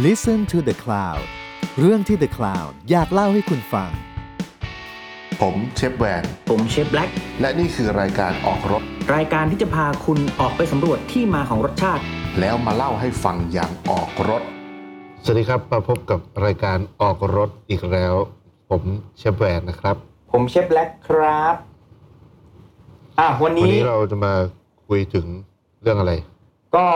Listen to the Cloud เรื่องที่ The Cloud อยากเล่าให้คุณฟัง ผมเชฟแวน ผมเชฟแบล็กและนี่คือรายการออกรถ รายการที่จะพาคุณออกไปสำรวจที่มาของรสชาติ แล้วมาเล่าให้ฟังอย่างออกรถ สวัสดีครับมาพบกับรายการออกรถอีกแล้ว ผมเชฟแวนนะครับ ผมเชฟแบล็กครับอะวันวันนี้นี้เราจะมาคุยถึงเรื่องอะไร ก็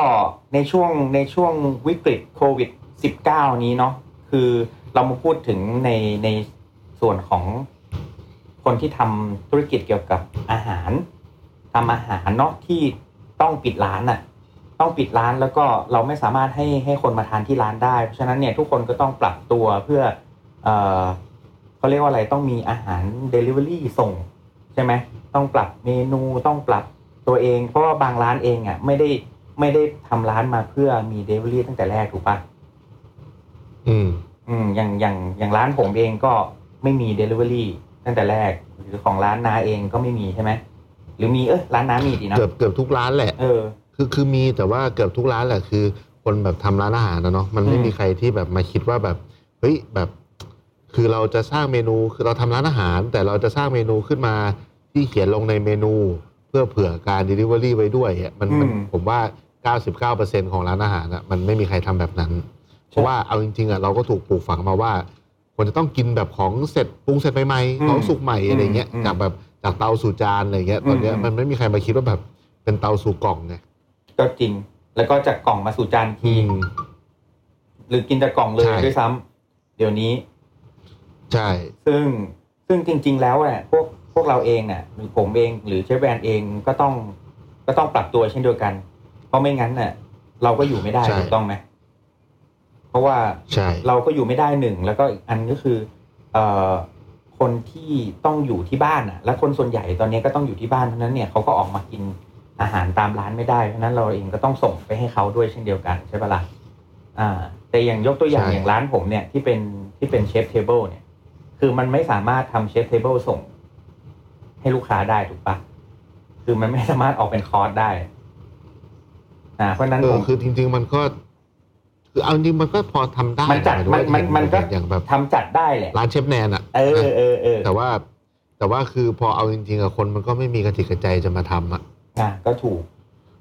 ในช่วงในช่วงวิกฤตโควิด -19 นี้เนาะคือเรามาพูดถึงในในส่วนของคนที่ทำธุรกิจเกี่ยวกับอาหารทำอาหารเนาะที่ต้องปิดร้านน่ะ ต้องปิดร้านแล้วก็เราไม่สามารถให้ให้คนมาทานที่ร้านได้ เพราะฉะนั้นเนี่ยทุกคนก็ต้องปรับตัวเพื่อเออเขาเรียกว่าอะไรต้องมีอาหาร Delivery ส่งใช่ไหมต้องปรับเมนูต้องปรับตัวเอง เพราะว่าบางร้านเองอะไม่ได้ไม่ได้ทำร้านมาเพื่อมี Delivery ตั้งแต่แรกถูกปะ อืมอืมอย่างอย่างอย่างร้านผมเองก็ไม่มี Delivery ตั้งแต่แรกหรือของร้านนาเองก็ไม่มีใช่ไหมหรือมีเออร้านน้ามีดีนะเกือบเกือบทุกร้านแหละ เออ คือคือมีแต่ว่าเกือบทุกร้านแหละคือ คนแบบทำร้านอาหารนะเนาะมันไม่อืมมีใครที่แบบมาคิดว่าแบบเฮ้ยแบบ คือเราจะสร้างเมนูคือเราทำร้านอาหาร แต่เราจะสร้างเมนูขึ้นมาที่เขียนลงในเมนู เพื่อเผื่อการ Delivery ไว้ด้วยอะมันมันผมว่า 99%ของร้านอาหารอะมันไม่มีใครทำแบบนั้นเพ ราะว่าเอาจริงๆอะเราก็ถูกปลูกฝังมาว่าควรจะต้องกินแบบของเสร็จปรุงเสร็จใหม่ๆของสุกใหม่อะไรเงี้ยจากแบบจากเตาสู่จานอะไรเงี้ยตอนเนี้ยมันไม่มีใครมาคิดว่าแบบเป็นเตาสู่กล่องไงก็จริง แล้วก็จากกล่องมาสู่จานทีอืมหรือกินจากกล่องเลยใช่ด้วยซ้ำเดี๋ยวนี้ ใช่ ซึ่งซึ่งจริง ๆ แล้วเนี่ยพวกพวกเราเองเนี่ยหรือผมเองหรือเชฟแวนเองก็ต้องก็ต้องปรับตัวเช่นเดียวกัน เพราะไม่งั้นเนี่ยเราก็อยู่ไม่ได้ใช่ถูกต้องไหมเพ ราะว่าใช่เราก็อยู่ไม่ได้หนึ่งแล้วก็อีกอันก็คือเอ่อคนที่ต้องอยู่ที่บ้านอะ และคนส่วนใหญ่ตอนนี้ก็ต้องอยู่ที่บ้านเพราะฉะนั้นเนี่ยเขาก็ออกมากินอาหารตามร้านไม่ได้เพราะฉะนั้นเราเองก็ต้องส่งไปให้เขาด้วยเช่นเดียวกันใช่ปะล่ะอ่า แต่อย่างยกตัวอย่างอย่างร้านผมเนี่ยที่เป็นที่เป็น chef's table เนี่ย คือมันไม่สามารถทำ chef's table ส่ง ให้ลูกค้าได้ถูกปะคือมันไม่สามารถออกเป็นคอร์สได้อ่าเพราะฉะนั้นเออผมคือจริง ๆ มันก็ คือเอาจริงๆมันก็พอทำได้มันจัดหายถึงมันว่ามันมันก็อย่างแบบทำจัดได้แหละ ร้านเชฟแนนอะเออเออเออแต่ว่า แต่ว่าคือพอเอาจริงๆอะคนมันก็ไม่มีกระติกกระใจจะมาทำอะ อะก็ถูก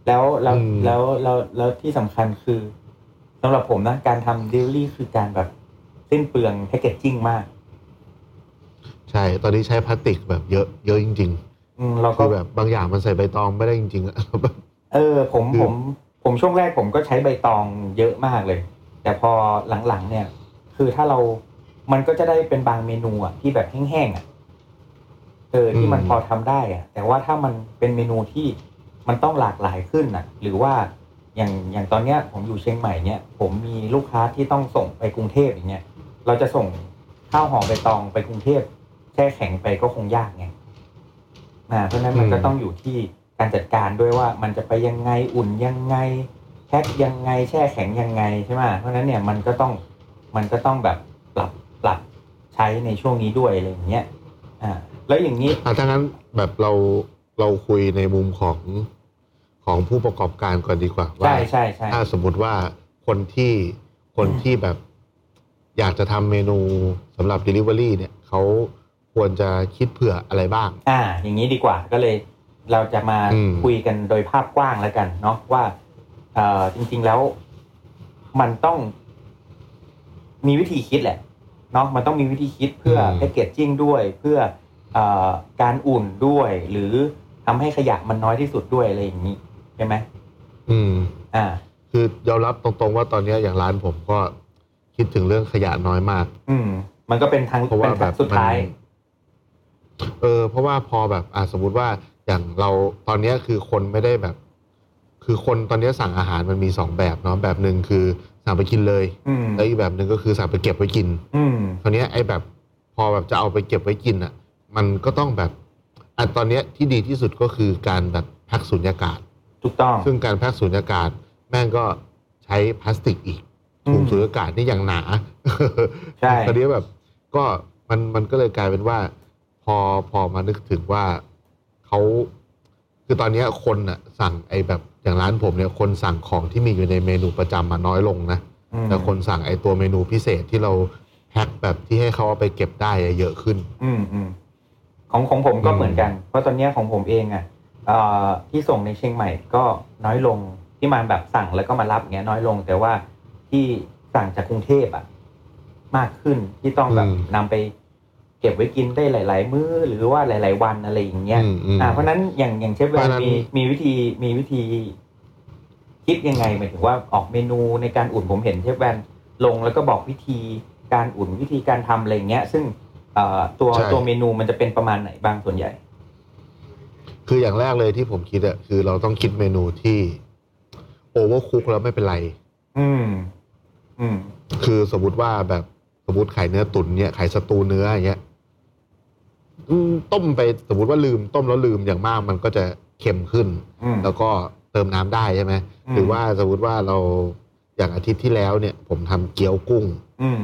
แล้วแล้วอืม แล้วแล้วแล้วที่สำคัญคือสำหรับผมนะการทำดิลลี่คือการแบบสิ้นเปลืองแพคเกจจิ้งมาก ใช่ ตอนนี้ใช้พลาสติกแบบเยอะเยอะจริงอืมเราๆก็คือแบบบางอย่างมันใส่ใบตองไม่ได้จริงๆอะแบบเออ ผมคือ ผม ผมช่วงแรกผมก็ใช้ใบตองเยอะมากเลย แต่พอหลังๆเนี่ย คือถ้าเรามันก็จะได้เป็นบางเมนูอะที่แบบแห้งๆอะเออที่มันพอทำได้อะ แต่ว่าถ้ามันเป็นเมนูที่มันต้องหลากหลายขึ้นอะ หรือว่าอย่างอย่างตอนเนี้ย ผมอยู่เชียงใหม่เนี่ย ผมมีลูกค้าที่ต้องส่งไปกรุงเทพอย่างเงี้ยเราจะส่งข้าวหอมใบตองไปกรุงเทพแช่แข็งไปก็คงยากไงอ่าเพราะฉะนั้นมันก็อืมต้องอยู่ที่ การจัดการด้วยว่ามันจะไปยังไงอุ่นยังไงแพ็คยังไงแช่แข็งยังไงใช่ไหมเพราะฉะนั้นเนี่ยมันก็ต้องมันก็ต้องแบบปรับปรับใช้ในช่วงนี้ด้วยอะไรอย่างเงี้ยอ่าแล้วอย่างนี้อะถ้างั้นแบบเราเราคุยในมุมของของผู้ประกอบการก่อนดีกว่าว่าใช่ใช่ใช่ถ้าสมมติว่าคนที่คนที่แบบอยากจะทำเมนูสำหรับ Delivery เนี่ยเขาควรจะคิดเผื่ออะไรบ้าง อ่า อย่างนี้ดีกว่าก็เลย เราจะมาอืมคุยกันโดยภาพกว้างแล้วกัน เนาะว่าเอ่อจริง ๆแล้ว มันต้อง มีวิธีคิดแหละเนาะมันต้องมีวิธีคิดเพื่อแพคเกจจิ้งด้วย เพื่อเอ่อการอุ่นด้วย หรือทำให้ขยะมันน้อยที่สุดด้วยอะไรอย่างนี้ใช่ไหมอืม อ่า คือยอมรับตรงๆว่าตอนเนี้ยอย่างร้านผมก็คิดถึงเรื่องขยะน้อยมาก อืม มันก็เป็นทางเพราะว่าเป็นแบทางบสุดท้ายมันเออ เพราะว่าพอแบบอ่าสมมติว่า อย่างเราตอนเนี้ยคือคนไม่ได้แบบ คือคนตอนเนี้ยสั่งอาหารมันมีสองแบบเนาะแบบหนึ่งคือสั่งไปกินเลยอืมแล้วอีกแบบหนึ่งก็คือสั่งไปเก็บไว้กินอืมคราวเนี้ยไอ้แบบพอแบบจะเอาไปเก็บไว้กินอะ มันก็ต้องแบบอะตอนเนี้ยที่ดีที่สุดก็คือการแบบแพ็คสุญญากาศถูกต้อง ซึ่งการแพ็คสุญญากาศแม่งก็ใช้พลาสติกอีกอืมถุงสุญญากาศนี่อย่างหนาใช่คราวนี้แบบ ก็มันมันก็เลยกลายเป็นว่า พอพอมานึกถึงว่า เขาคือตอนเนี้ยคนอะสั่งไอ้แบบอย่างร้านผมเนี่ยคนสั่งของที่มีอยู่ในเมนูประจำมาน้อยลงนะออืม แต่คนสั่งไอตัวเมนูพิเศษที่เราแพ็คแบบที่ให้เขาเอาไปเก็บได้อะเยอะขึ้น อืมอืมของของผมก็อืม เหมือนกัน เพราะตอนเนี้ยของผมเองอะเอ่อที่ส่งในเชียงใหม่ก็น้อยลงที่มาแบบสั่งแล้วก็มารับอย่างเงี้ยน้อยลง แต่ว่าที่สั่งจากกรุงเทพอะมากขึ้นที่ต้องแบบอืม นำไปเก็บไว้กินได้หลาย ๆ มื้อหรือว่าหลาย ๆ วันอะไรอย่างเงี้ยอืมอืมอ่าเพราะฉะนั้นอย่างอย่างเชฟแวเพราะนฉะนั้นมีมีวิธีมีวิธี คิดยังไงหมายถึงว่าออกเมนูในการอุ่นผมเห็นเชฟแวนลงแล้วก็บอกวิธีการอุ่นวิธีการทำอะไรเงี้ย ซึ่งเอ่อตัวใช่ตัวเมนูมันจะเป็นประมาณไหนบ้างส่วนใหญ่ คืออย่างแรกเลยที่ผมคิดอะคือเราต้องคิดเมนูที่โอเวอร์คุกแล้วไม่เป็นไร อืม อืม คือสมมติว่าแบบสมมติขายเนื้อตุ๋นเนี่ยขายสตูเนื้ออย่างเงี้ยอืม ต้มไปสมมติว่าลืมต้มแล้วลืมอย่างมากมันก็จะเค็มขึ้น อืม แล้วก็เติมน้ำได้ใช่ไหมอืม หรือว่าสมมติว่าเราอย่างอาทิตย์ที่แล้วเนี่ย ผมทำเกี๊ยวกุ้ง อืม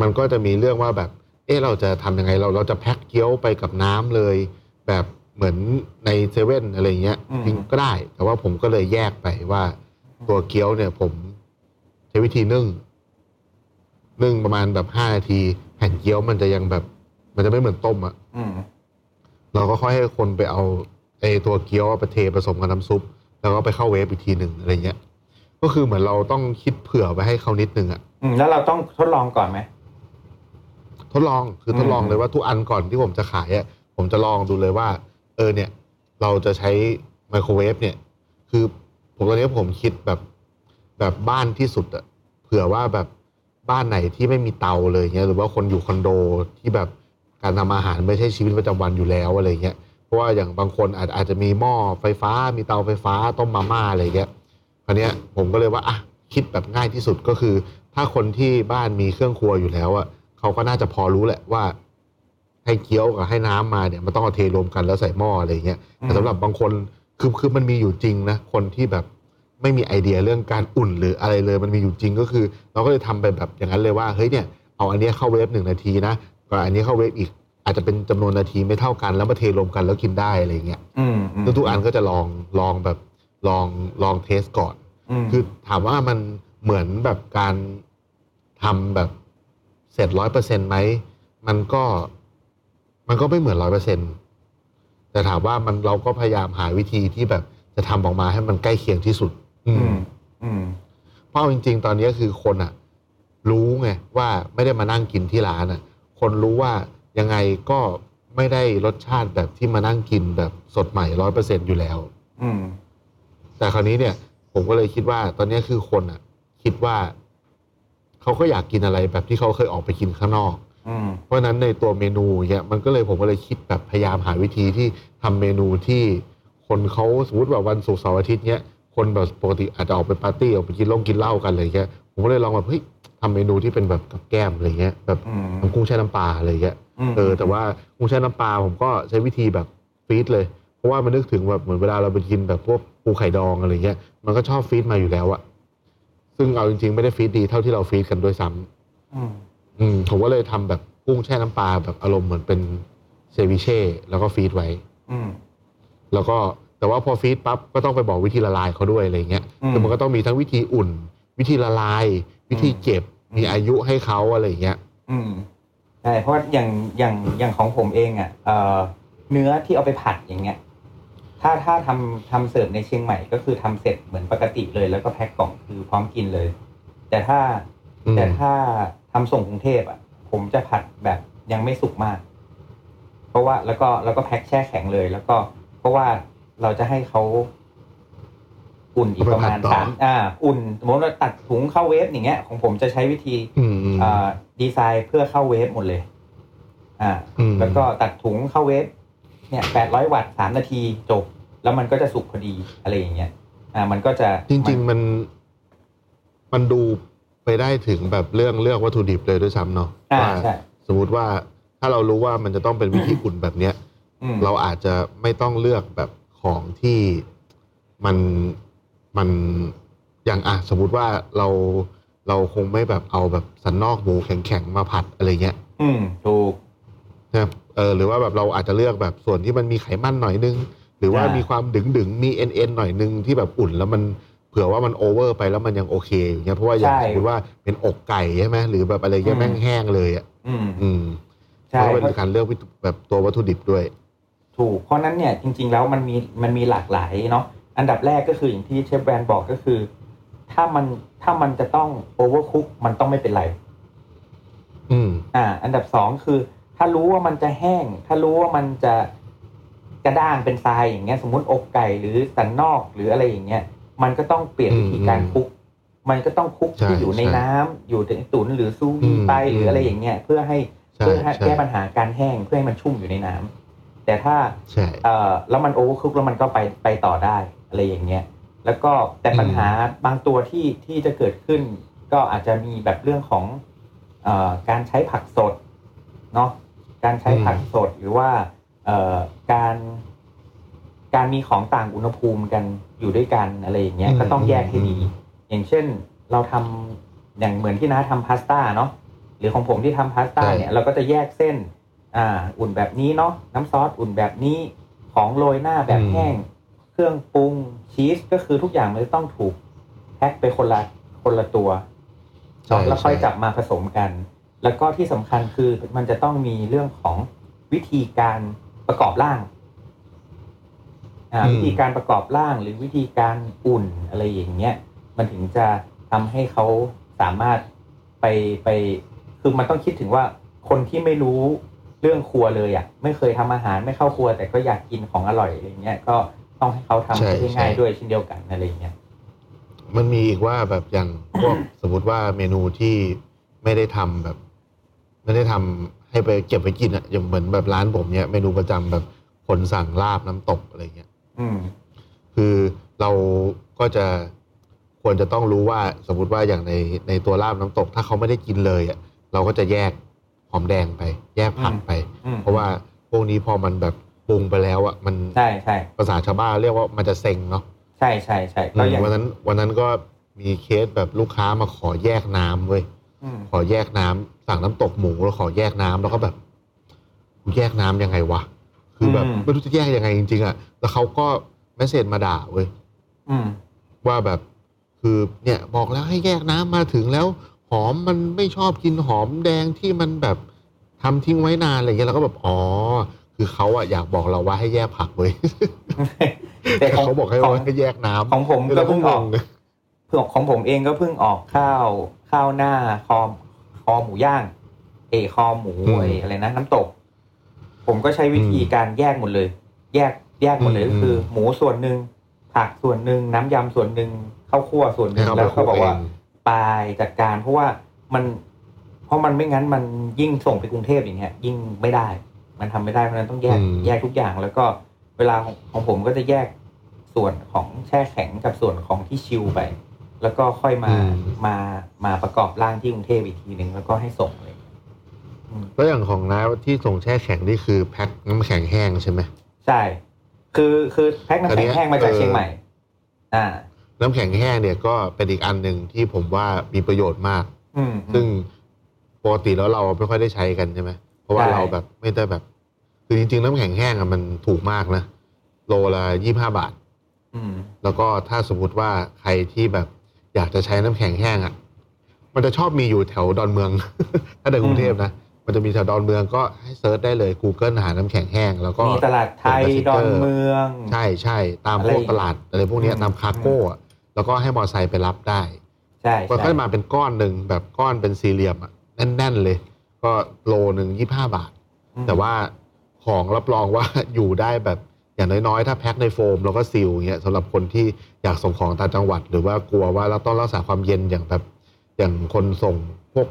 มันก็จะมีเรื่องว่าแบบ เออเราจะทำยังไงเราเราจะแพ็คเกี๊ยวไปกับน้ำเลย แบบเหมือนในเซเว่นอะไรเงี้ยอืมทิ้งก็ได้ แต่ว่าผมก็เลยแยกไปว่า ตัวเกี๊ยวเนี่ยผมใช้วิธีนึ่งนึ่งประมาณแบบห้านาที แผ่นเกี๊ยวมันจะยังแบบ มันจะไม่เหมือนต้มอะอืมเราก็ค่อยให้คนไปเอาไอ้ตัวเกี๊ยวไปเทผสมกับน้ำซุป แล้วก็ไปเข้าเวฟอีกทีหนึ่งอะไรเงี้ย ก็คือเหมือนเราต้องคิดเผื่อไว้ให้เขานิดนึงอะอืมแล้วเราต้องทดลองก่อนไหม ทดลองคือทดลองอืม เลยว่าทุกอันก่อนที่ผมจะขายอะผมจะลองดูเลยว่า เออเนี่ย เราจะใช้ไมโครเวฟเนี่ย คือผมตอนนี้ผมคิดแบบแบบบ้านที่สุดอะเผื่อว่าแบบบ้านไหนที่ไม่มีเตาเลยเงี้ยหรือว่าคนอยู่คอนโดที่แบบ การทำอาหารไม่ใช่ชีวิตประจำวันอยู่แล้วอะไรเงี้ยเพราะว่าอย่างบางคนอาจอาจจะมีหม้อไฟฟ้า มีเตาไฟฟ้าต้มมาม่าอะไรเงี้ยคราวเนี้ยผมก็เลยว่าอะคิดแบบง่ายที่สุดก็คือ ถ้าคนที่บ้านมีเครื่องครัวอยู่แล้วอะเขาก็น่าจะพอรู้แหละว่า ให้เกี๊ยวกับให้น้ำมาเนี่ยมันต้องเอาเทรวมกันแล้วใส่หม้ออะไรเงี้ยแต่สำหรับบางคนคือคือมันมีอยู่จริงนะคนที่แบบไม่มีไอเดียเรื่องการอุ่นหรืออะไรเลย มันมีอยู่จริงก็คือ เราก็เลยทำไปแบบอย่างนั้นเลยว่าเฮ้ยเนี่ยเอาอันเนี้ยเข้าเวฟหนึ่งนาทีนะ กับอันนี้เข้าเวฟอีก อาจจะเป็นจำนวนนาทีไม่เท่ากันแล้วมาเทรวมกันแล้วกินได้อะไรเงี้ยอืมอืมซึ่งทุกอันก็จะลองลองแบบลองลองเทสก่อนมคือถามว่ามันเหมือนแบบการทำแบบเสร็จร้อยเปอร์เซ็นต์ไหมมันก็มันก็ไม่เหมือนร้อยเปอร์เซ็นต์แต่ถามว่ามันเราก็พยายามหาวิธีที่แบบจะทำออกมาให้มันใกล้เคียงที่สุด อือืมมอืมเพราะจริง ๆ ตอนนี้คือคนอะรู้ไงว่าไม่ได้มานั่งกินที่ร้านอะ คนรู้ว่ายังไงก็ไม่ได้รสชาติแบบที่มานั่งกินแบบสดใหม่ร้อยเปอร์เซ็นต์อยู่แล้ว อืม แต่คราวนี้เนี่ย ผมก็เลยคิดว่า ตอนนี้คือคนอะ คิดว่าเขาก็อยากกินอะไรแบบที่เขาเคยออกไปกินข้างนอก อืม เพราะฉะนั้นในตัวเมนูเนี่ยมันก็เลยผมก็เลยคิดแบบพยายามหาวิธีที่ทำเมนูที่คนเขาสมมติแบบวันศุกร์เสาร์อาทิตย์เนี้ยคนแบบปกติอาจจะออกไปปาร์ตี้ออกไปกินเหล้งกินเหล้ากันอะไรเงี้ยผมก็เลยลองแบบเฮ้ย ทำเมนูที่เป็นแบบกับแก้มอะไรเงี้ยแบบอืมน้ำกุ้งแช่น้ำปลาอะไรเงี้ยมเออแต่ว่ากุ้งแช่น้ำปลาผมก็ใช้วิธีแบบ freeze เลย เพราะว่ามันนึกถึงแบบเหมือนเวลาเราไปกินแบบพวกปูไข่ดองอะไรเงี้ยมันก็ชอบ freeze มาอยู่แล้วอะซึ่งเอาจริงๆ ไม่ได้ freeze ดีเท่าที่เรา freeze กันด้วยซ้ำอืมอืมผมก็เลยทำแบบกุ้งแช่น้ำปลาแบบอารมณ์เหมือนเป็น ceviche แล้วก็ freeze ไว้อืมแล้วก็แต่ว่าพอ freeze ปั๊บก็ต้องไปบอกวิธีละลายเขาด้วยอะไรเงี้ยอืมคือมันก็ต้องมีทั้งวิธีอุ่น วิธีละลาย วิธีเก็บอื มมีอายุให้เขาอะไรเงี้ย อืมใช่เพราะอย่างอย่างอย่างของผมเองอะเอ่อเนื้อที่เอาไปผัดอย่างเงี้ย ถ้าถ้าทำทำเสิร์ฟในเชียงใหม่ก็คือทำเสร็จเหมือนปกติเลย แล้วก็แพ็คกล่องคือพร้อมกินเลย แต่ถ้าอืม แต่ถ้าทำส่งกรุงเทพอะ ผมจะผัดแบบยังไม่สุกมาก เพราะว่าแล้วก็แล้วก็แพ็คแช่แข็งเลย แล้วก็เพราะว่าเราจะให้เขา อุ่นอีกประมาณเอาไปผัดต่อสามอ่าอุ่นสมมติว่าตัดถุงเข้าเวฟอย่างเงี้ยของผมจะใช้วิธีอืมอืมอ่าดีไซน์เพื่อเข้าเวฟหมดเลย อ่าอืมแล้วก็ตัดถุงเข้าเวฟเนี่ยแปดร้อยวัตต์สามนาทีจบ แล้วมันก็จะสุกพอดีอะไรอย่างเงี้ย อ่า มันก็จะจริง ๆ มัน มันดูไปได้ถึงแบบเรื่องเลือกวัตถุดิบเลยด้วยซ้ำเนาะอ่าว่าใช่สมมติว่าถ้าเรารู้ว่ามันจะต้องเป็นวิธีอุ่นแบบเนี้ยอืมเราอาจจะไม่ต้องเลือกแบบของที่มัน มันอย่างอะสมมุติว่าเราเราคงไม่แบบเอาแบบสันนอกหมูแข็งๆมาผัดอะไรเงี้ยอืมถูกนะครับเออหรือว่าแบบเราอาจจะเลือกแบบส่วนที่มันมีไขมันหน่อยนึง หรือว่าอ่ามีมีความดึงดึงๆมีเอ็นเอ็นหน่อยนึงที่แบบอุ่นแล้วมันเผื่อว่ามันโอเวอร์ไปแล้วมันยังโอเคอย่างเงี้ยเพราะว่าอย่างใช่สมมติว่าเป็นอกไก่ใช่ไหมหรือแบบอะไรเงี้ยอืมแม่งแห้งเลยอะอืมอืมใช่เพราะว่าเพเป็นราะการเลือกวิธีแบบตัววัตถุดิบด้วย ถูกเพราะฉะนั้นเนี่ยจริง ๆ แล้วมันมีมันมีหลากหลายเนาะ อันดับแรกก็คืออย่างที่เชฟแวนบอกก็คือ ถ้ามันถ้ามันจะต้องโอเวอร์คุกมันต้องไม่เป็นไร อืม อ่า อันดับสองคือ ถ้ารู้ว่ามันจะแห้ง ถ้ารู้ว่ามันจะกระด้างเป็นทรายอย่างเงี้ย สมมติอกไก่หรือสันนอกหรืออะไรอย่างเงี้ย มันก็ต้องเปลี่ยนวิธีการอืมคุก มันก็ต้องคุกใช่ที่อยู่ในใช่น้ำอยู่ในตุ๋นหรือซูวีอืมไปหรืออะไรอืมอย่างเงี้ย เพื่อให้ใช่เพื่อให้ใช่แก้ปัญหาการแห้งเพื่อให้มันชุ่มอยู่ในน้ำแต่ถ้าใช่เอ่อแล้วมันโอเวอร์คุกแล้วมันก็ไปไปต่อได้ อะไรอย่างเงี้ยแล้วก็แต่ปัญหาบางตัวที่ที่จะเกิดขึ้น ก็อาจจะมีแบบเรื่องของเอ่อการใช้ผักสดเนาะการใช้ผักสดหรือว่าเอ่อการการมีของต่างอุณหภูมิกันอยู่ด้วยกันอะไรอย่างเงี้ยอืมก็ต้องแยกให้ดีอืมอย่างเช่นเราทำอย่างเหมือนที่น้าทำพาสต้าเนาะหรือของผมที่ทำพาสต้าเนี่ยเราก็จะแยกเส้นอ่าอุ่นแบบนี้เนาะน้ำซอสอุ่นแบบนี้ของโรยหน้าแบบอืมแห้ง เครื่องปรุงชีสก็คือทุกอย่างมันจะต้องถูกแพ็คไปคนละคนละตัวใช่แล้วค่อยใช่จับมาผสมกัน แล้วก็ที่สำคัญคือมันจะต้องมีเรื่องของวิธีการประกอบร่างอ่าอืมวิธีการประกอบร่างหรือวิธีการอุ่นอะไรอย่างเงี้ยมันถึงจะทำให้เขาสามารถไปไป คือมันต้องคิดถึงว่าคนที่ไม่รู้เรื่องครัวเลยอะ ไม่เคยทำอาหารไม่เข้าครัว แต่ก็อยากกินของอร่อยอะไรเงี้ยก็ ต้องให้เขาทำใช่ให้ง่ายใช่ด้วยเช่นเดียวกันอะไรเงี้ยมันมีอีกว่าแบบอย่างพวกสมมติว่าเมนูที่ไม่ได้ทำแบบ ไม่ได้ทำให้ไปเก็บไว้กินอะอย่างเหมือนแบบร้านผมเนี่ยเมนูประจำแบบคนสั่งลาบน้ำตกอะไรเงี้ยอืมคือเราก็จะควรจะต้องรู้ว่าสมมติว่าอย่างในในตัวลาบน้ำตก ถ้าเขาไม่ได้กินเลยอะเราก็จะแยกหอมแดงไป แยกผักอืมไปอืมเพราะว่าพวกนี้พอมันแบบ ปรุงไปแล้วอะมันใช่ใช่ภาษาชาวบ้านเรียกว่ามันจะเซ็งเนาะใช่ใช่ใช่ก็อย่างวันนั้นวันนั้นก็มีเคสแบบลูกค้ามาขอแยกน้ำเว้ยอืมขอแยกน้ำสั่งน้ำตกหมูแล้วขอแยกน้ำแล้วก็แบบกูแยกน้ำยังไงวะคือแบบอืมไม่รู้จะแยกยังไงจริงๆอะแล้วเขาก็เมสเซจมาด่าเว้ยอืมว่าแบบคือเนี่ยบอกแล้วให้แยกน้ำมาถึงแล้ว หอมมันไม่ชอบกินหอมแดงที่มันแบบทำทิ้งไว้นานอะไรเงี้ยแล้วก็แบบอ๋อ คือเขาอะอยากบอกเราว่าให้แยกผักเว้ยแต่ของเขาบอกให้ของว่าให้แยกน้ำของผมก็เราเพิ่งออกงงเพื่อของผมเองก็เพิ่งออกข้าวข้าวหน้าคอคอหมูย่าง เอคอหมูไอ้อะไรนะน้ำตก ผมก็ใช้วิธีการแยกหมดเลย แยกแยกหมดเลยก็คือ หมูส่วนหนึ่งผักส่วนหนึ่งน้ำยำส่วนหนึ่งข้าวคั่วส่วนหให้นึ่งเขาไปแล้วคุก็กบอกเอว่างปลายจัดการเพราะว่ามัน เพราะมันไม่งั้นมันยิ่งส่งไปกรุงเทพอย่างเงี้ย ยิ่งไม่ได้ มันทำไม่ได้เพราะฉะนั้นต้องแยกอืมแยกทุกอย่าง แล้วก็เวลาของของผมก็จะแยกส่วนของแช่แข็งกับส่วนของที่ชิลไป แล้วก็ค่อยมาอืมมามาประกอบร่างที่กรุงเทพอีกทีหนึ่งแล้วก็ให้ส่งเลยอืมแล้วอย่างของน้าที่ส่งแช่แข็งนี่คือแพ็คน้ำแข็งแห้งใช่ไหมใช่คือคือแพ็คน้ำอันแข็เนี้งยแห้งมาจากเออเชียงใหม่ อ่า น้ำแข็งแห้งเนี่ยก็เป็นอีกอันหนึ่งที่ผมว่ามีประโยชน์มากอืมซึ่งปกติแล้วเราไม่ค่อยได้ใช้กันใช่ไหมเพ ราะว่าใช่เราแบบไม่ได้แบบ คือจริงๆน้ำแข็งแห้งอะมันถูกมากนะโลละยี่ห้าบาทอืมแล้วก็ถ้าสมมติว่าใครที่แบบอยากจะใช้น้ำแข็งแห้งอะมันจะชอบมีอยู่แถวดอนเมือง ถ้าในกรุงเทพนะมันจะมีแถวดอนเมืองก็ให้ search ได้เลย Google หาน้ำแข็งแห้ง แล้วก็มีตลาดไทเป็นด Messenger อนเมือง ใช่ใช่ตามอะไรพวกตลาดอะไรพวกเนี้ยอืมตาม cargo อะแล้วก็ให้มอเตอร์ไซค์ไปรับได้ใช่มันใช่ก็จะมาเป็นก้อนหนึ่งแบบก้อนเป็นสี่เหลี่ยมอะแน่น ๆ เลย ก็โลหนึ่งยี่ห้าบาท อืม แต่ว่าของรับรองว่า อยู่ได้แบบอย่างน้อยๆ ถ้าแพ็คในโฟมแล้วก็ซีลอย่างเงี้ยสำหรับคนที่อยากส่งของต่างจังหวัด หรือว่ากลัวว่าเราต้องรักษาความเย็นอย่างแบบอย่างคนส่งพวก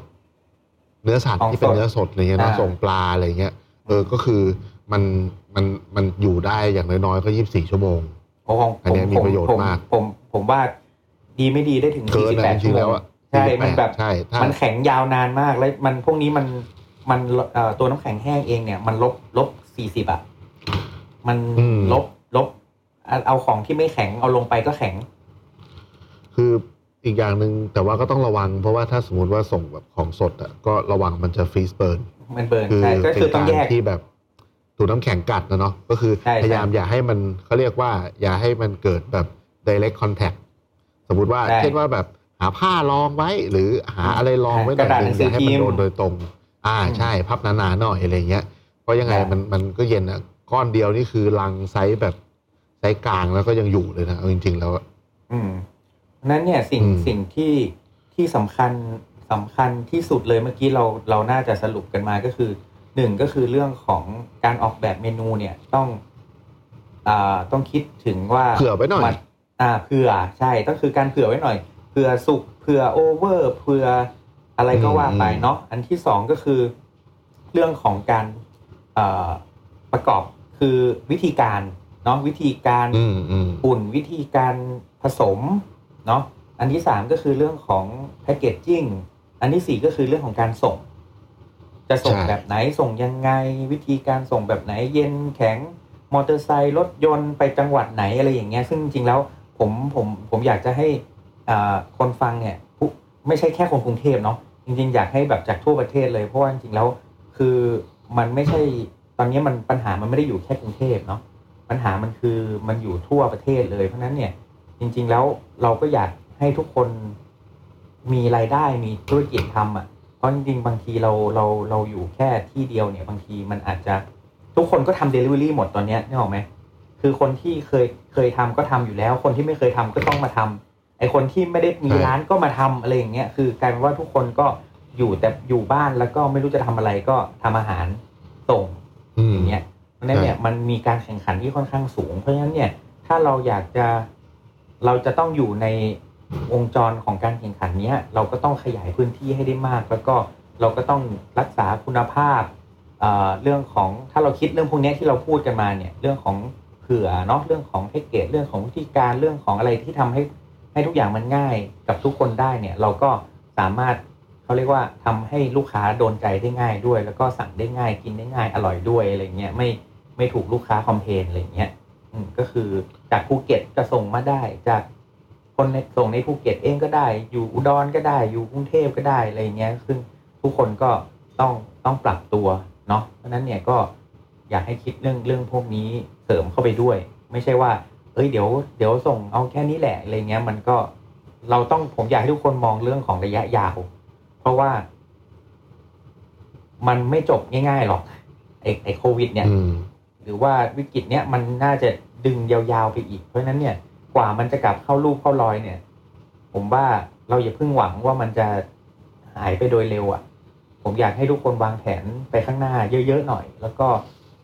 เนื้อสัตว์ของที่เป็นสดเนื้อสดอะไรเงี้ยนะอ่า ส่งปลาอะไรเงี้ยเออก็คือมันมันมันอยู่ได้อย่างน้อยๆก็ยี่สิบสี่ชั่วโมง โอ้ของอันเนี้ยผมีประโยชน์ผมมากผมผมว่าดีไม่ดีได้ถึงเกิน48นะจชั่ริวงๆโมแล้วงอะ ใช่มันแบบใช่ถ้ามันแข็งยาวนานมากแล้วมันพวกนี้มันมันเอ่อตัวน้ำแข็งแห้งเองเนี่ยมันลบลบสี่สิบอะมันอืมลบลบเอาเอาของที่ไม่แข็งเอาลงไปก็แข็ง คืออีกอย่างหนึ่งแต่ว่าก็ต้องระวัง เพราะว่าถ้าสมมติว่าส่งแบบของสดอะก็ระวังมันจะฟรีสเบิร์นมันเบิร์นคือใช่ก็เป็คือนต้องการแยกที่แบบถูกน้ำแข็งกัดนะเนาะก็คือใช่ใช่พยายามอย่าให้มันเขาเรียกว่า อย่าให้มันเกิดแบบ direct contact สมมติว่าใช่เช่นว่าแบบ หาผ้ารองไว้ หรือหาอะไรรองไว้หน่อยกระดาษหหนันึ่งงสืออย่างให้มันพิมพ์โดนโดยตรง อ่าอืมใช่พับหนาๆหน่อยอะไรเงี้ยเพราะยังไงใช่มันมันก็เย็นอะก้อนเดียวนี่คือลังไซส์แบบไซส์กลางแล้วก็ยังอยู่เลยนะเอาจริง ๆ แล้วอะอืมเพราะฉะนั้นเนี่ยสิ่งอืมสิ่งที่ที่สำคัญสำคัญที่สุดเลยเมื่อกี้เราเราน่าจะสรุปกันมาก็คือหนึ่งก็คือเรื่องของการออกแบบเมนูเนี่ยต้องอ่าต้องคิดถึงว่าเผื่อไว้หน่อยมัอ่าเผื่อใช่ต้องคือการเผื่อไว้หน่อยเผื่อสุกเผื่อโอเวอร์เผื่ออะไรก็ว่าไปเนาะอันที่สองก็คือ เรื่องของการเอ่อประกอบคือวิธีการเนาะวิธีการอืมอืมอุ่นวิธีการผสมเนาะอันที่สามก็คือเรื่องของแพ c เกจจิ้งอันที่สี่ก็คือเรื่องของการส่ง จะส่งใช่แบบไหนส่งยังไง วิธีการส่งแบบไหน เย็นแข็งมอเตอร์ไซค์รถยนต์ไปจังหวัดไหนอะไรอย่างเงี้ย ซึ่งจริงๆแล้วผมผมผมอยากจะให้อ่า คนฟังเนี่ยไม่ใช่แค่คนกรุงเทพเนาะจริงๆ อยากให้แบบจากทั่วประเทศเลยเพราะว่าจริงๆแล้วคือมันไม่ใช่ตอนนี้มันปัญหามันไม่ได้อยู่แค่กรุงเทพเนาะปัญหามันคือมันอยู่ทั่วประเทศเลย เพราะนั้นเนี่ยจริง ๆ แล้วเราก็อยากให้ทุกคนมีรายได้มีธุรกิจทำอะเพราะจริงๆ บางทีเราเราเราอยู่แค่ที่เดียวเนี่ยบางทีมันอาจจะทุกคนก็ทำเดลิเวอรี่หมดตอนเนี้ยนึกออกไหมคือคนที่เคยเคยทำก็ทำอยู่แล้ว คนที่ไม่เคยทำก็ต้องมาทำ ไอคนที่ไม่ได้มีใช่ร้านก็มาทำอะไรอย่างเงี้ยคือกลายเป็นว่าทุกคนก็อยู่แต่อยู่บ้านแล้วก็ไม่รู้จะทำอะไรก็ทำอาหารส่งอืมอย่างเงี้ยเพราะฉะนั้นเนี่ยใช่มันมีการแข่งขันที่ค่อนข้างสูง เพราะฉะนั้นเนี่ยถ้าเราอยากจะเราจะต้องอยู่ในวงจรของการแข่งขันเนี้ยเราก็ต้องขยายพื้นที่ให้ได้มาก แล้วก็เราก็ต้องรักษาคุณภาพเอ่อเรื่องของถ้าเราคิดเรื่องพวกเนี้ยที่เราพูดกันมาเนี่ยเรื่องของเผื่อเนาะเรื่องของแพ็กเกจเรื่องของวิธีการเรื่องของอะไรที่ทำให้ ให้ทุกอย่างมันง่ายกับทุกคนได้เนี่ย เราก็สามารถเขาเรียกว่าทำให้ลูกค้าโดนใจได้ง่ายด้วย แล้วก็สั่งได้ง่ายกินได้ง่ายอร่อยด้วยอะไรเงี้ยไม่ไม่ถูกลูกค้าคอมเพลนอะไรเงี้ยก็คือจากภูเก็ตจะส่งมาได้ จากคนส่งในภูเก็ตเองก็ได้ อยู่อุดรก็ได้ อยู่กรุงเทพก็ได้อะไรเงี้ยซึ่งทุกคนก็ต้องต้องปรับตัวเนาะเพราะนั้นเนี่ยก็อยากให้คิดเรื่องเรื่องพวกนี้เสริมเข้าไปด้วย ไม่ใช่ว่า เอ้ยเดี๋ยวเดี๋ยวส่งเอาแค่นี้แหละอะไรเงี้ยมันก็เราต้องผมอยากให้ทุกคนมองเรื่องของระยะยาว เพราะว่า มันไม่จบง่ายๆหรอกไอ้ไอ้โควิด เนี่ยอืมหรือว่าวิกฤตเนี้ยมันน่าจะดึงยาวๆไปอีก เพราะฉะนั้นเนี่ย กว่ามันจะกลับเข้ารูปเข้ารอยเนี่ย ผมว่าเราอย่าเพิ่งหวังว่ามันจะหายไปโดยเร็วอะ่ะ ผมอยากให้ทุกคนวางแผนไปข้างหน้าเยอะๆหน่อย แล้วก็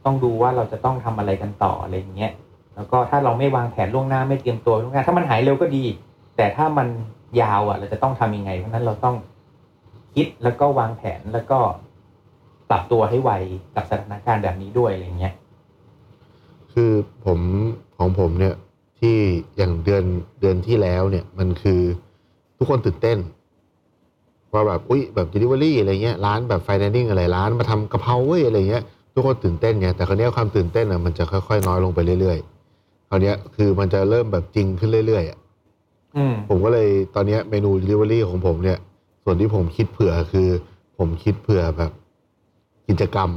ต้องดูว่าเราจะต้องทำอะไรกันต่ออะไรอย่างเงี้ย แล้วก็ถ้าเราไม่วางแผนล่วงหน้าไม่เตรียมตัวล่วงหน้า ถ้ามันหายเร็วก็ดี แต่ถ้ามันยาวอะ เราจะต้องทำยังไง เพราะนั้นเราต้องคิดแล้วก็วางแผนแล้วก็ปรับตัวให้ไวกับสถานการณ์แบบนี้ด้วยอะไรเงี้ยคือผมของผมเนี่ยที่อย่างเดือนเดือนที่แล้วเนี่ยมันคือทุกคนตื่นเต้นว่าแบบอุ้ยแบบ delivery อะไรเงี้ยร้านแบบ financing อะไรร้านมาทำกะเพราเว้ยอะไรเงี้ยทุกคนตื่นเต้นไงแต่คราวนี้ความตื่นเต้นอะมันจะค่อยๆน้อยลงไปเรื่อยๆ ราวเนี้ยคือมันจะเริ่มแบบจริงขึ้นเรื่อยๆอะอืมผมก็เลยตอนเนี้ยเมนู delivery ของผมเนี่ย ส่วนที่ผมคิดเผื่อคือ ผมคิดเผื่อแบบกิจกรรม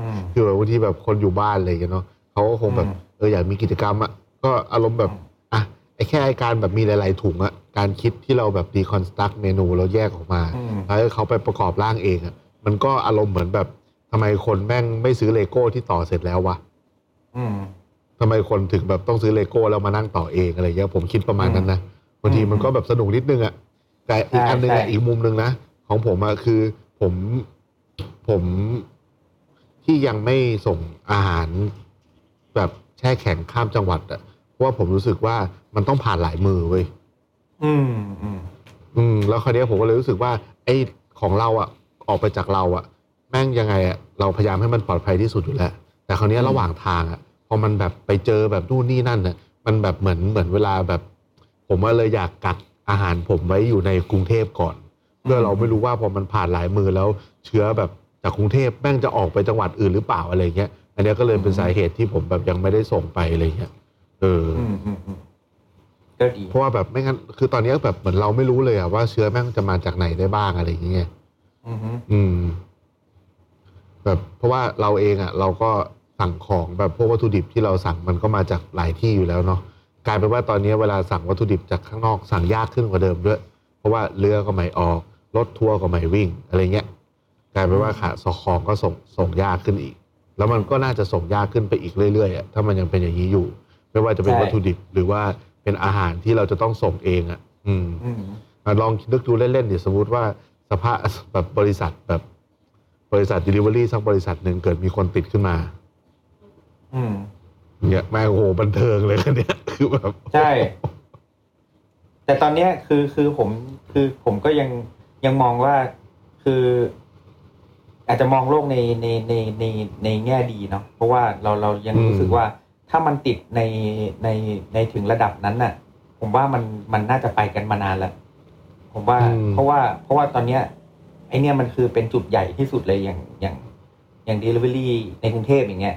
อืม คือแบบบางทีแบบคนอยู่บ้านอะไรอย่างเงี้ยเนาะเขาก็คงแบบอืม เอออยากมีกิจกรรมอะก็อารมณ์แบบอะไอ้แค่ไอ้การแบบมีหลาย ๆ ถุงอะการคิดที่เราแบบ deconstruct เมนูเราแยกออกมาอืม แล้วให้เขาไปประกอบร่างเองอะมันก็อารมณ์เหมือนแบบทำไมคนแม่งไม่ซื้อเลโก้ที่ต่อเสร็จแล้ววะอืม ทำไมคนถึงแบบต้องซื้อเลโก้แล้วมานั่งต่อเองอะไรเงี้ยผมคิดประมาณนั้นนะบางทีมันก็แบบสนุกนิดนึงอะแต่อีกใช่อันนึงใช่อะอีกมุมหนึ่งนะของผมอะคือผมผมที่ยังไม่ส่งอาหารแบบแช่แข็งข้ามจังหวัดอะเพราะว่าผมรู้สึกว่ามันต้องผ่านหลายมือเว้ยอืมอืมอืมแล้วคราวเนี้ยผมก็เลยรู้สึกว่าไอ้ของเราอะออกไปจากเราอะแม่งยังไงอะเราพยายามให้มันปลอดภัยที่สุดอยู่แล้ว แต่คราวเนี้ยระหว่างทางอะพ อมันแบบไปเจอแบบนู่นนี่นั่นอะมันแบบเหมือนเหมือนเวลาแบบ ผมว่าเลยอยากกักอาหารผมไว้อยู่ในกรุงเทพก่อนเพื่อเราไม่รู้ว่าพอมันผ่านหลายมือแล้วเชื้อแบบจากกรุงเทพแม่งจะออกไปจังหวัดอื่นหรือเปล่าอะไรเงี้ยอันเนี้ยก็เลยเป็นสาเหตุที่ผมแบบยังไม่ได้ส่งไปอะไรเงี้ยเออออืมอืมอืมก็ดีเพราะว่าแบบไม่งั้นคือตอนเนี้ยแบบเหมือนเราไม่รู้เลยอะว่าเชื้อแม่งจะมาจากไหนได้บ้างอะไรอย่างเงี้ยอืมฮึอืมแบบเพราะว่าเราเองอะเราก็ สั่งของแบบพวกวัตถุดิบที่เราสั่งมันก็มาจากหลายที่อยู่แล้วเนาะกลายเป็นว่าตอนนี้เวลาสั่งวัตถุดิบจากข้างนอกสั่งยากขึ้นกว่าเดิมด้วย เพราะว่าเรือก็ไม่ออกรถทัวร์ก็ไม่วิ่งอะไรเงี้ยกลายเป็นว่าขาสของก็ส่งส่งยากขึ้นอีก แล้วมันก็น่าจะส่งยากขึ้นไปอีกเรื่อยๆอะถ้ามันยังเป็นอย่างนี้อยู่ ไม่ว่าจะเป็นใช่ วัตถุดิบหรือว่าเป็นอาหารที่เราจะต้องส่งเองอะอืม อืม อะลองนึกดูเล่นๆดิสมมติว่าสภาพแบบบริษัทแบบบริษัท Delivery สักบริษัทหนึ่งเกิดมีคนติดขึ้นมา อืมเนี่ยแม่งโอ้โหบันเทิงเลยคันเนี้ยคือแบบใช่ แต่ตอนเนี้ยคือคือผมคือผมก็ยังยังมองว่าคือ อาจจะมองโลกในในในในในแง่ดีเนาะเพราะว่าเราเรายังรู้สึกว่าถ้ามันติดในในในถึงระดับนั้นน่ะ ผมว่ามันมันน่าจะไปกันมานานแล้วผมว่าอืมเพราะว่า เพราะว่าตอนเนี้ยไอเนี้ยมันคือเป็นจุดใหญ่ที่สุดเลยอย่างอย่างอย่าง Delivery ในกรุงเทพอย่างเงี้ย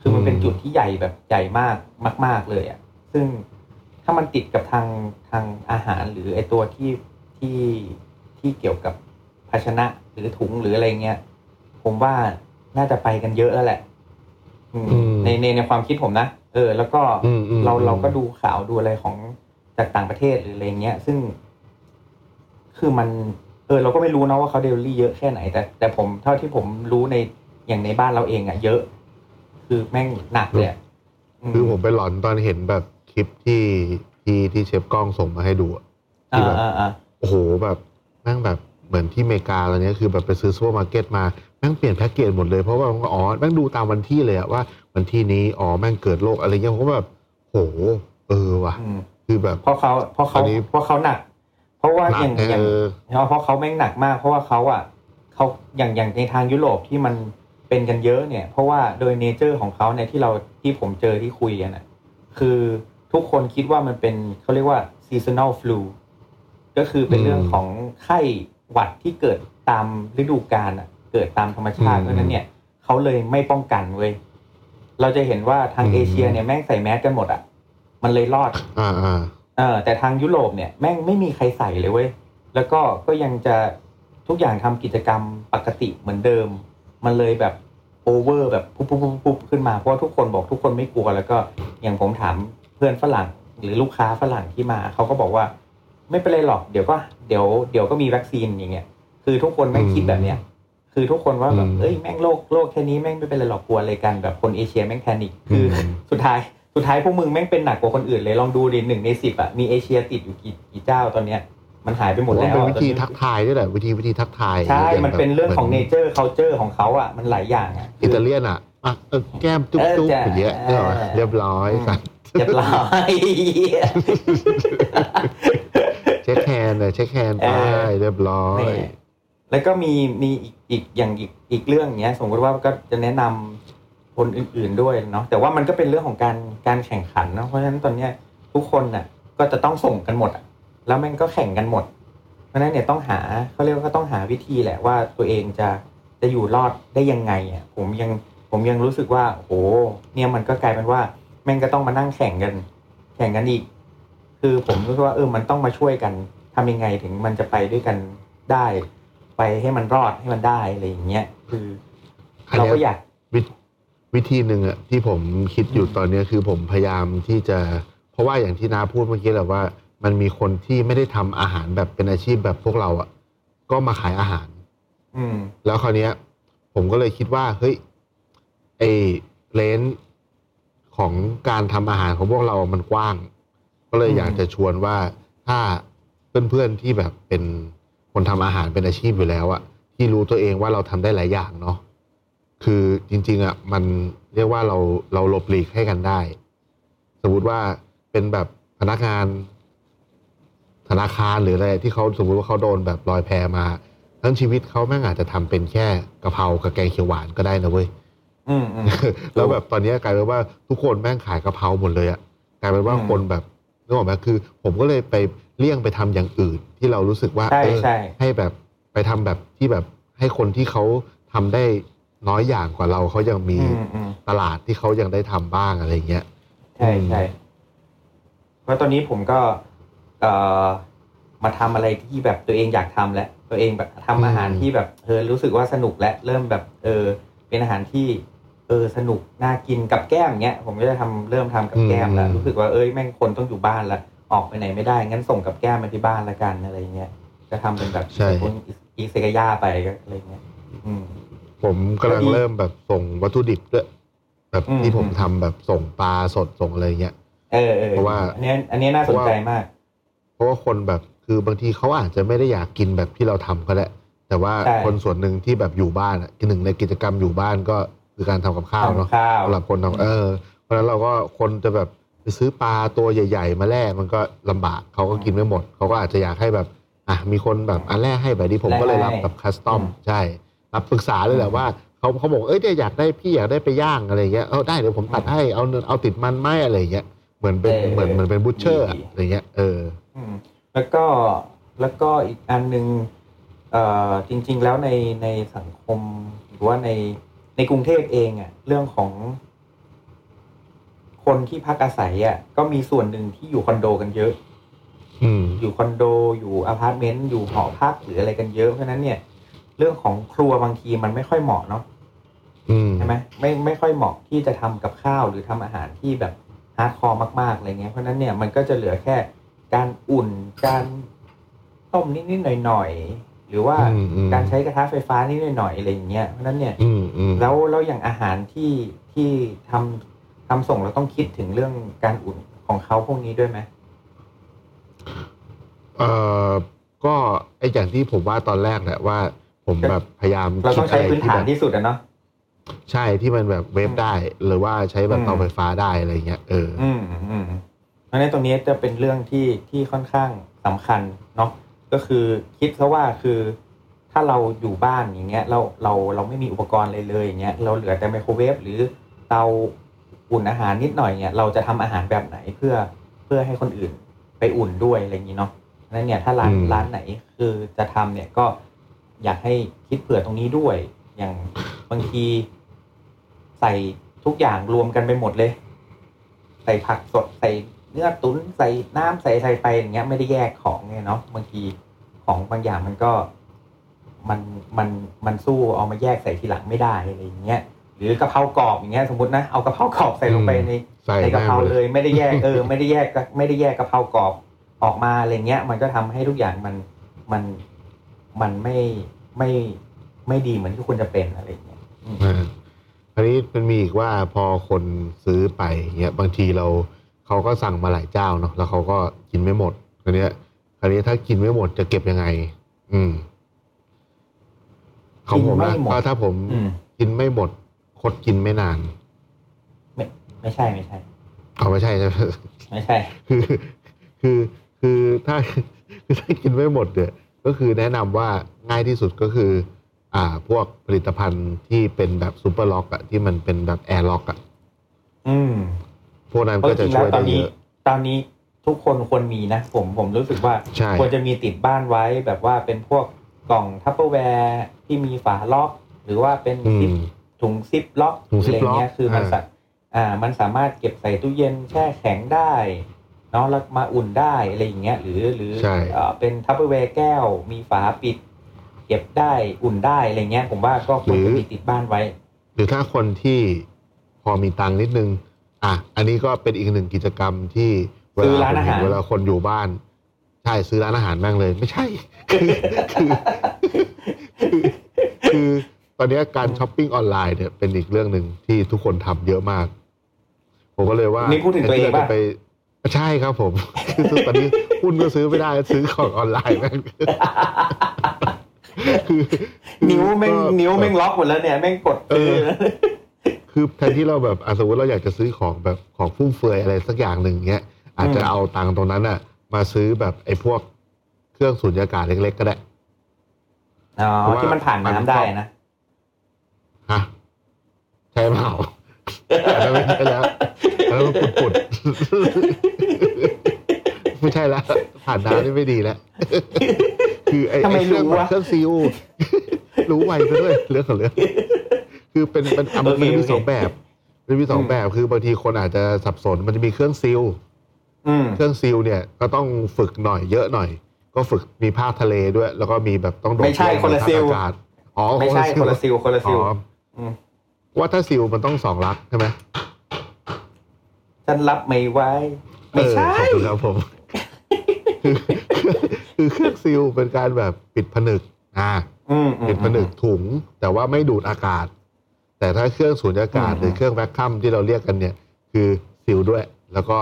คือมันเป็นจุดที่ใหญ่แบบใหญ่มากมาก ๆเลยอะ่ะซึ่งถ้ามันติดกับทางทางอาหารหรือไอตัวที่ที่ที่เกี่ยวกับภาชนะหรือถุงหรืออะไรเงี้ยผมว่าน่าจะไปกันเยอะแล้วแหละอืมอืมในในในความคิดผมนะเออ แล้วก็อืมอืมเราอืมเราก็ดูข่าวดูอะไรของจากต่างประเทศหรืออะไรเงี้ย ซึ่ง คือมัน เออ เราก็ไม่รู้นะว่าเขาเดลิเวอรี่เยอะแค่ไหน แต่ แต่ผมเท่าที่ผมรู้ในอย่างในบ้านเราเองอะเยอะ คือแม่งหนักเลยอะคือผมไปหลอนตอนเห็นแบบคลิปที่ที่ที่เชฟกล้องส่งมาให้ดูอะ ที่อ่าแบบ อ่าอ่าโอ้โหแบบแม่งแบบเหมือนที่อเมริกาตอนนี้คือแบบไปซื้อซูเปอร์มาร์เก็ตมาแม่งเปลี่ยนแพ็กเกจหมดเลยเพราะว่าอ๋อแม่งดูตามวันที่เลยอะว่าวันที่นี้อ๋อแม่งเกิดโรคอะไรเงี้ยผมก็แบบโหเออว่ะ อืม คือแบบ เพราะเขาเพราะเขาอันนี้เพราะเขาหนัก เพราะว่าหนัอกย่างเออย่างอเพราะเขาแม่งหนักมาก เพราะว่าเขาอะเขาอย่างอย่างในทางยุโรปที่มัน เป็นกันเยอะเนี่ย เพราะว่าโดยเนเจอร์ของเขาเนี่ยที่เราที่ผมเจอที่คุยกันอะคือทุกคนคิดว่ามันเป็นเขาเรียกว่า seasonal flu ก็คือเป็นอืมเรื่องของไข้หวัดที่เกิดตามฤดูกาลอะ เกิดตามธรรมชาติอืมเพราะฉะนั้นเนี่ยเขาเลยไม่ป้องกันเว้ยเราจะเห็นว่าทางอืมเอเชียเนี่ยแม่งใส่แมสกันหมดอะ มันเลยรอดอ่าอ่าเออแต่ทางยุโรปเนี่ยแม่งไม่มีใครใส่เลยเว้ยแล้วก็ก็ยังจะทุกอย่างทำกิจกรรมปกติเหมือนเดิม มันเลยแบบโอเวอร์แบบปุ๊บปุ๊บปุ๊บปุ๊บขึ้นมาเพราะว่าทุกคนบอกทุกคนไม่กลัวแล้วก็อย่างผมถามเพื่อนฝรั่งหรือลูกค้าฝรั่งที่มาเขาก็บอกว่า ไม่เป็นไรหรอกเดี๋ยวก็เดี๋ยวเดี๋ยวก็มีวัคซีนอย่างเงี้ยคือทุกคนไม่งคิดแบบเนี้ยคือทุกคนว่าแบบอืมเอ้ยแม่งโลกโลกแค่นี้แม่งไม่เป็นไรหรอกกลัวอะไรกันแบบคนเอเชียแม่งแพนิคคืออมสุดท้ายสุดท้ายพวกมึงแม่งเป็นหนักกว่าคนอื่นเลยลองดูดิหนึ่งในสิบอะมีเอเชียติดอยู่กี่กี่เจ้าตอนเนี้ย มันหายไปหมดผมแล้วว่าเป็นอะวิธีตอนนี้ทักทายด้วยแหละวิธีวิธีทักทายใช่ย่ามันเป็นเรื่องของหเนมืเจอร์ c u เจอร์ของเขาอะมันหลายอย่างอะอิตาเลียนอะอะเออแก้มจุ๊บเออจุ๊บจะอย่างเงี้ยเนี่ยเหรอเออเรียบร้อยอืมสัตว์เรียบร้อยเช็คแฮนด์เลยเช็คแฮนด์เอไปอเรียบร้อยนี่แล้วก็มีมีอีกอีกอย่างอีกอีกเรื่องเนี้ยสมมติว่าก็จะแนะนำคนอื่น ๆด้วยเนาะแต่ว่ามันก็เป็นเรื่องของการการแข่งขันเนาะเพราะฉะนั้นตอนเนี้ยทุกคนน่ะก็จะต้องส่งกันหมดอะ แล้วแม่งก็แข่งกันหมด เพราะฉะนั้นเนี่ยต้องหาเขาเรียกว่าต้องหาวิธีแหละว่าตัวเองจะจะอยู่รอดได้ยังไงอะผมยังผมยังรู้สึกว่าโอ้เนี่ยมันก็กลายเป็นว่าแม่งก็ต้องมานั่งแข่งกัน แข่งกันอีก คือผมรู้สึกว่าเออมันต้องมาช่วยกันทำยังไงถึงมันจะไปด้วยกันได้ ไปให้มันรอดให้มันได้อะไรอย่างเงี้ยคือ เราก็อยากวิวิธีหนึ่งอะที่ผมคิดอยู่ตอนเนี้ยคือผมพยายามที่จะ เพราะว่าอย่างที่น้าพูดเมื่อกี้แหละว่า มันมีคนที่ไม่ได้ทำอาหารแบบเป็นอาชีพแบบพวกเราอะก็มาขายอาหาร อืม แล้วคราวเนี้ย ผมก็เลยคิดว่า เฮ้ยไอเลนส์ของการทำอาหารของพวกเรามันกว้าง ก็เลยอืม อยากจะชวนว่าถ้าเพื่อนๆที่แบบเป็นคนทำอาหารเป็นอาชีพอยู่แล้วอะที่รู้ตัวเองว่าเราทำได้หลายอย่างเนาะคือจริง ๆอะมันเรียกว่าเราเราหลบหลีกให้กันได้ สมมุติว่าเป็นแบบพนักงาน ธนาคารหรืออะไรที่เขาสมมติว่าเขาโดนแบบลอยแพมา ทั้งชีวิตเขาแม่งอาจจะทำเป็นแค่กะเพรากับแกงเขียวหวานก็ได้นะเว้ยอืมอืมแล้วแบบตอนนี้กลายเป็นว่าทุกคนแม่งขายกะเพราหมดเลยอะกลายเป็นว่าอืมคนแบบนึกออกไหมคือ ผมก็เลยไปเลี่ยงไปทำอย่างอื่น ที่เรารู้สึกว่าใช่เออใช่ให้แบบไปทำแบบที่แบบให้คนที่เขาทำได้น้อยอย่างกว่าเราเขายังมีอืมอืมตลาดที่เขายังได้ทำบ้างอะไรเงี้ยใช่ใช่เพราะตอนนี้ผมก็ เอ่อมาทำอะไรที่แบบตัวเองอยากทำแล้วตัวเองแบบทำอาหารอืมที่แบบเออรู้สึกว่าสนุกและเริ่มแบบเออเป็นอาหารที่เออสนุกน่ากินกับแก้มเงี้ยผมก็จะทำเริ่มทำกับแก้มแล้วอืมรู้สึกว่าเอ้ยแม่งคนต้องอยู่บ้านละออกไปไหนไม่ได้งั้นส่งกับแก้มมาที่บ้านละกันอะไรเงี้ยจะทำเป็นแบบใช่พวกอีเซกายาไปก็อะไรเงี้ยอืมผมกำลังก็ดีเริ่มแบบส่งวัตถุดิบด้วยแบบอืมที่ผมอืมทำแบบส่งปลาสดส่งอะไรเงี้ยเออเออเพราะว่าอันเนี้ยอันเนี้ยน่าสนใจมาก เพราะว่าคนแบบคือบางทีเขาอาจจะไม่ได้อยากกินแบบที่เราทำก็ได้แต่ว่าใช่ คนส่วนหนึ่งที่แบบอยู่บ้านอะหนึ่งในกิจกรรมอยู่บ้านก็คือการทำกับข้าวเนาะทำข้าว สำหรับคนทำเออ เพราะฉะนั้นเราก็คนจะแบบไปซื้อปลาตัวใหญ่ ๆ มาแล่มันก็ลำบากเขาก็กินไม่หมดเขาก็อาจจะอยากให้แบบอะมีคนแบบอันแรกให้แบบนี้ผมก็เลยรับแบบ custom อืมใช่รับปรึกษาเลยแหละว่าเขาเขาบอกเอ้ยเนี่ยอยากได้พี่อยากได้ไปย่างอะไรเงี้ยเออได้เดี๋ยวผมตัดให้เอาเนื้อเอาติดมันไหมอะไรเงี้ย เหมือนเป็นเออเหมือนเหมือนเป็น butchery อะไรเงี้ยเอออืมแล้วก็แล้วก็อีกอันหนึ่งเอ่อจริง ๆ แล้วในในสังคมหรือว่าในในกรุงเทพเองอะ่ะเรื่องของคนที่พักอาศัยอะ่ะก็มีส่วนหนึ่งที่อยู่คอนโดกันเยอะอืมอยู่คอนโดอยู่อพาร์ตเมนต์อยู่หอพักหรืออะไรกันเยอะเพราะฉะนั้นเนี่ย เรื่องของครัวบางทีมันไม่ค่อยเหมาะเนาะอืมใช่ไหมไม่ไม่ค่อยเหมาะที่จะทำกับข้าวหรือทำอาหารที่แบบ hardcore มากๆอะไรเงี้ยเพราะฉะนั้นเนี่ยมันก็จะเหลือแค่การอุ่นการต้มนิดๆหน่อยๆหรือว่าอืมอืมการใช้กระทะไฟฟ้านิดๆหน่อยๆอะไรอย่างเงี้ยเพราะฉะนั้นเนี่ยอืมอืมแล้วแล้วอย่างอาหารที่ที่ทำทำส่งเราต้องคิดถึงเรื่องการอุ่นของเขาพวกนี้ด้วยไหมเอ่อก็ไออย่างที่ผมว่าตอนแรกแหละว่า ผมแบบพยายามเราต้องใช้พื้นฐานคิดอะไรที่สุดอะเนาะ ใช่ที่มันแบบเวฟได้ หรือว่าใช้แบบอืมเตาไฟฟ้าได้อะไรเงี้ยเออออืมอืมเพราะฉะนั้นตรงนี้จะเป็นเรื่องที่ที่ค่อนข้างสำคัญเนาะก็คือคิดซะว่าคือถ้าเราอยู่บ้านอย่างเงี้ยเราเราเราไม่มีอุปกรณ์เลยเลยอย่างเงี้ยเราเหลือแต่ไมโครเวฟหรือเตาอุ่นอาหารนิดหน่อยเนี่ยเราจะทำอาหารแบบไหนเพื่อเพื่อให้คนอื่นไปอุ่นด้วยอะไรอย่างนี้เนาะเพราะฉะนั้นเนี่ยถ้าร้านอืมร้านไหนคือจะทำเนี่ยก็อยากให้คิดเผื่อตรงนี้ด้วย อย่างบางที ใส่ทุกอย่างรวมกันไปหมดเลย ใส่ผักสดใส่เนื้อตุ๋นใส่น้ำใส่ใส่ไปอย่างเงี้ยไม่ได้แยกของเนี่ยเนาะบางทีของบางอย่างมันก็มันมันมันสู้เอามาแยกใส่ทีหลังไม่ได้อะไรอย่างเงี้ยหรือกะเพรากรอบอย่างเงี้ยสมมตินะเอากะเพรากรอบใส่ลงไปในใส่ในกะเพราแม่งเลยไม่ได้แยกเออ ไม่ได้แยกก็ไม่ได้แยกกะเพรากรอบออกมาอะไรเงี้ย มันก็ทำให้ทุกอย่างมันมันมันไม่ไม่ไม่ดีเหมือนที่ควรจะเป็นอะไรอย่างเงี้ย อืมอ่าอันนี้มันมีอีกว่าพอคนซื้อไปเงี้ยบางทีเราเขาก็สั่งมาหลายเจ้าเนาะแล้วเขาก็กินไม่หมดคราวเนี้ยคราวนี้ถ้ากินไม่หมดจะเก็บยังไง อืมของผมนะกินไม่หมดก็ถ้าผมอืม กินไม่หมดคดกินไม่นานไม่ไม่ใช่ไม่ใช่ เอาไม่ใช่ใช่ไหม ไม่ใช่ คือคือคือถ้าคือถ้ากินไม่หมดเนี่ยก็คือแนะนำว่าง่ายที่สุดก็คือ อ่าพวกผลิตภัณฑ์ที่เป็นแบบ Super Lock อะที่มันเป็นแบบ air lock อะอืมพวกนั้นเพราะก็จจะริงๆช่แล้ววยตได้อนเยนี้อะตอนนี้ทุกคนควรมีนะ ผมผมรู้สึกว่าใช่ควรจะมีติดบ้านไว้แบบว่าเป็นพวกกล่องทัพเปอร์แวร์ที่มีฝาล็อก หรือว่าเป็นอืซิปมถุงซิปล็อกถุงซิอะปไรเงี้ยล็อกคือมันอ่าสัอ่า มันสามารถเก็บใส่ตู้เย็นแช่แข็งได้เนาะแล้วมาอุ่นได้อะไรอย่างเงี้ย หรือหรือใช่เอ่อเป็นทัพเปอร์แวร์แก้ว มีฝาปิด เก็บได้อุ่นได้อะไรเงี้ย ผมว่าก็ควรจะมีติดบ้านไว้ หรือถ้าคนที่พอมีตังค์นิดนึง อะ อันนี้ก็เป็นอีกหนึ่งกิจกรรมที่เวซื้อลาร้านผมอาเห็หารนเวลาคนอยู่บ้าน ใช่ซื้อร้านอาหารแม่งเลย ไม่ใช่คือคือคือคือตอนนี้การช้อปปิ้งออนไลน์เนี่ยเป็นอีกเรื่องหนึ่งที่ทุกคนทำเยอะมาก ผมก็เลยว่านี่พูดถึงตัวเองแทนที่ราป่ะจะไปใช่ครับผมคือตอนนี้หุ้นก็ซื้อไม่ได้ซื้อของออนไลน์แม่งคือคือ นิ้วแม่งก็นิ้วแม่งล็อกหมดแล้วเนี่ยแม่งกดซื้อเออคือแทนที่เราแบบอะสมมติเราอยากจะซื้อของแบบของฟุ่มเฟือยอะไรสักอย่างหนึ่งเงี้ย อาจจะอืมเอาตังค์ตรงนั้นน่ะ มาซื้อแบบไอ้พวกเครื่องสูญญากาศเล็กๆก็ได้อ๋อเพราะว่าที่มันผ่านน้ำได้นะฮะใช่เปล่าอันนั้นไม่ใช่แล้วอันนั้นมันปุดๆไม่ใช่แล้วผ่านน้ำนี่ไม่ดีแล้ว คือไอ้ทำไมไอ้เครื่องรู้วะเครื่องซีลรู้ไวซะด้วยเรื่องของเรื่องคือเป็นเป็นอะมันโอเคมันมีโอเคสองแบบมันมีสองอืมแบบคือบางทีคนอาจจะสับสนมันจะมีเครื่องซีลอืมเครื่องซีลเนี่ยก็ต้องฝึกหน่อยเยอะหน่อย ก็ฝึกมีภาคทะเลด้วย แล้วก็มีแบบต้องโดดไม่ใช่ร่มคนละในภาซิลอากาศอ๋อไม่ใช่คนละซิลคนละซิลอ๋ออืมว่าถ้าซิลมันต้องสองลักใช่ไหมฉันรับไม่ไหวไม่ใช่เออขอบคุณครับผมคือ คือเครื่องซิลเป็นการแบบปิดผนึกอ่าอืมอืมปิดผนึกถุง แต่ว่าไม่ดูดอากาศ แต่ถ้าเครื่องสูญญากาศอืมหรือเครื่องแวคคัมที่เราเรียกกันเนี่ย คือซิลด้วย แล้วก็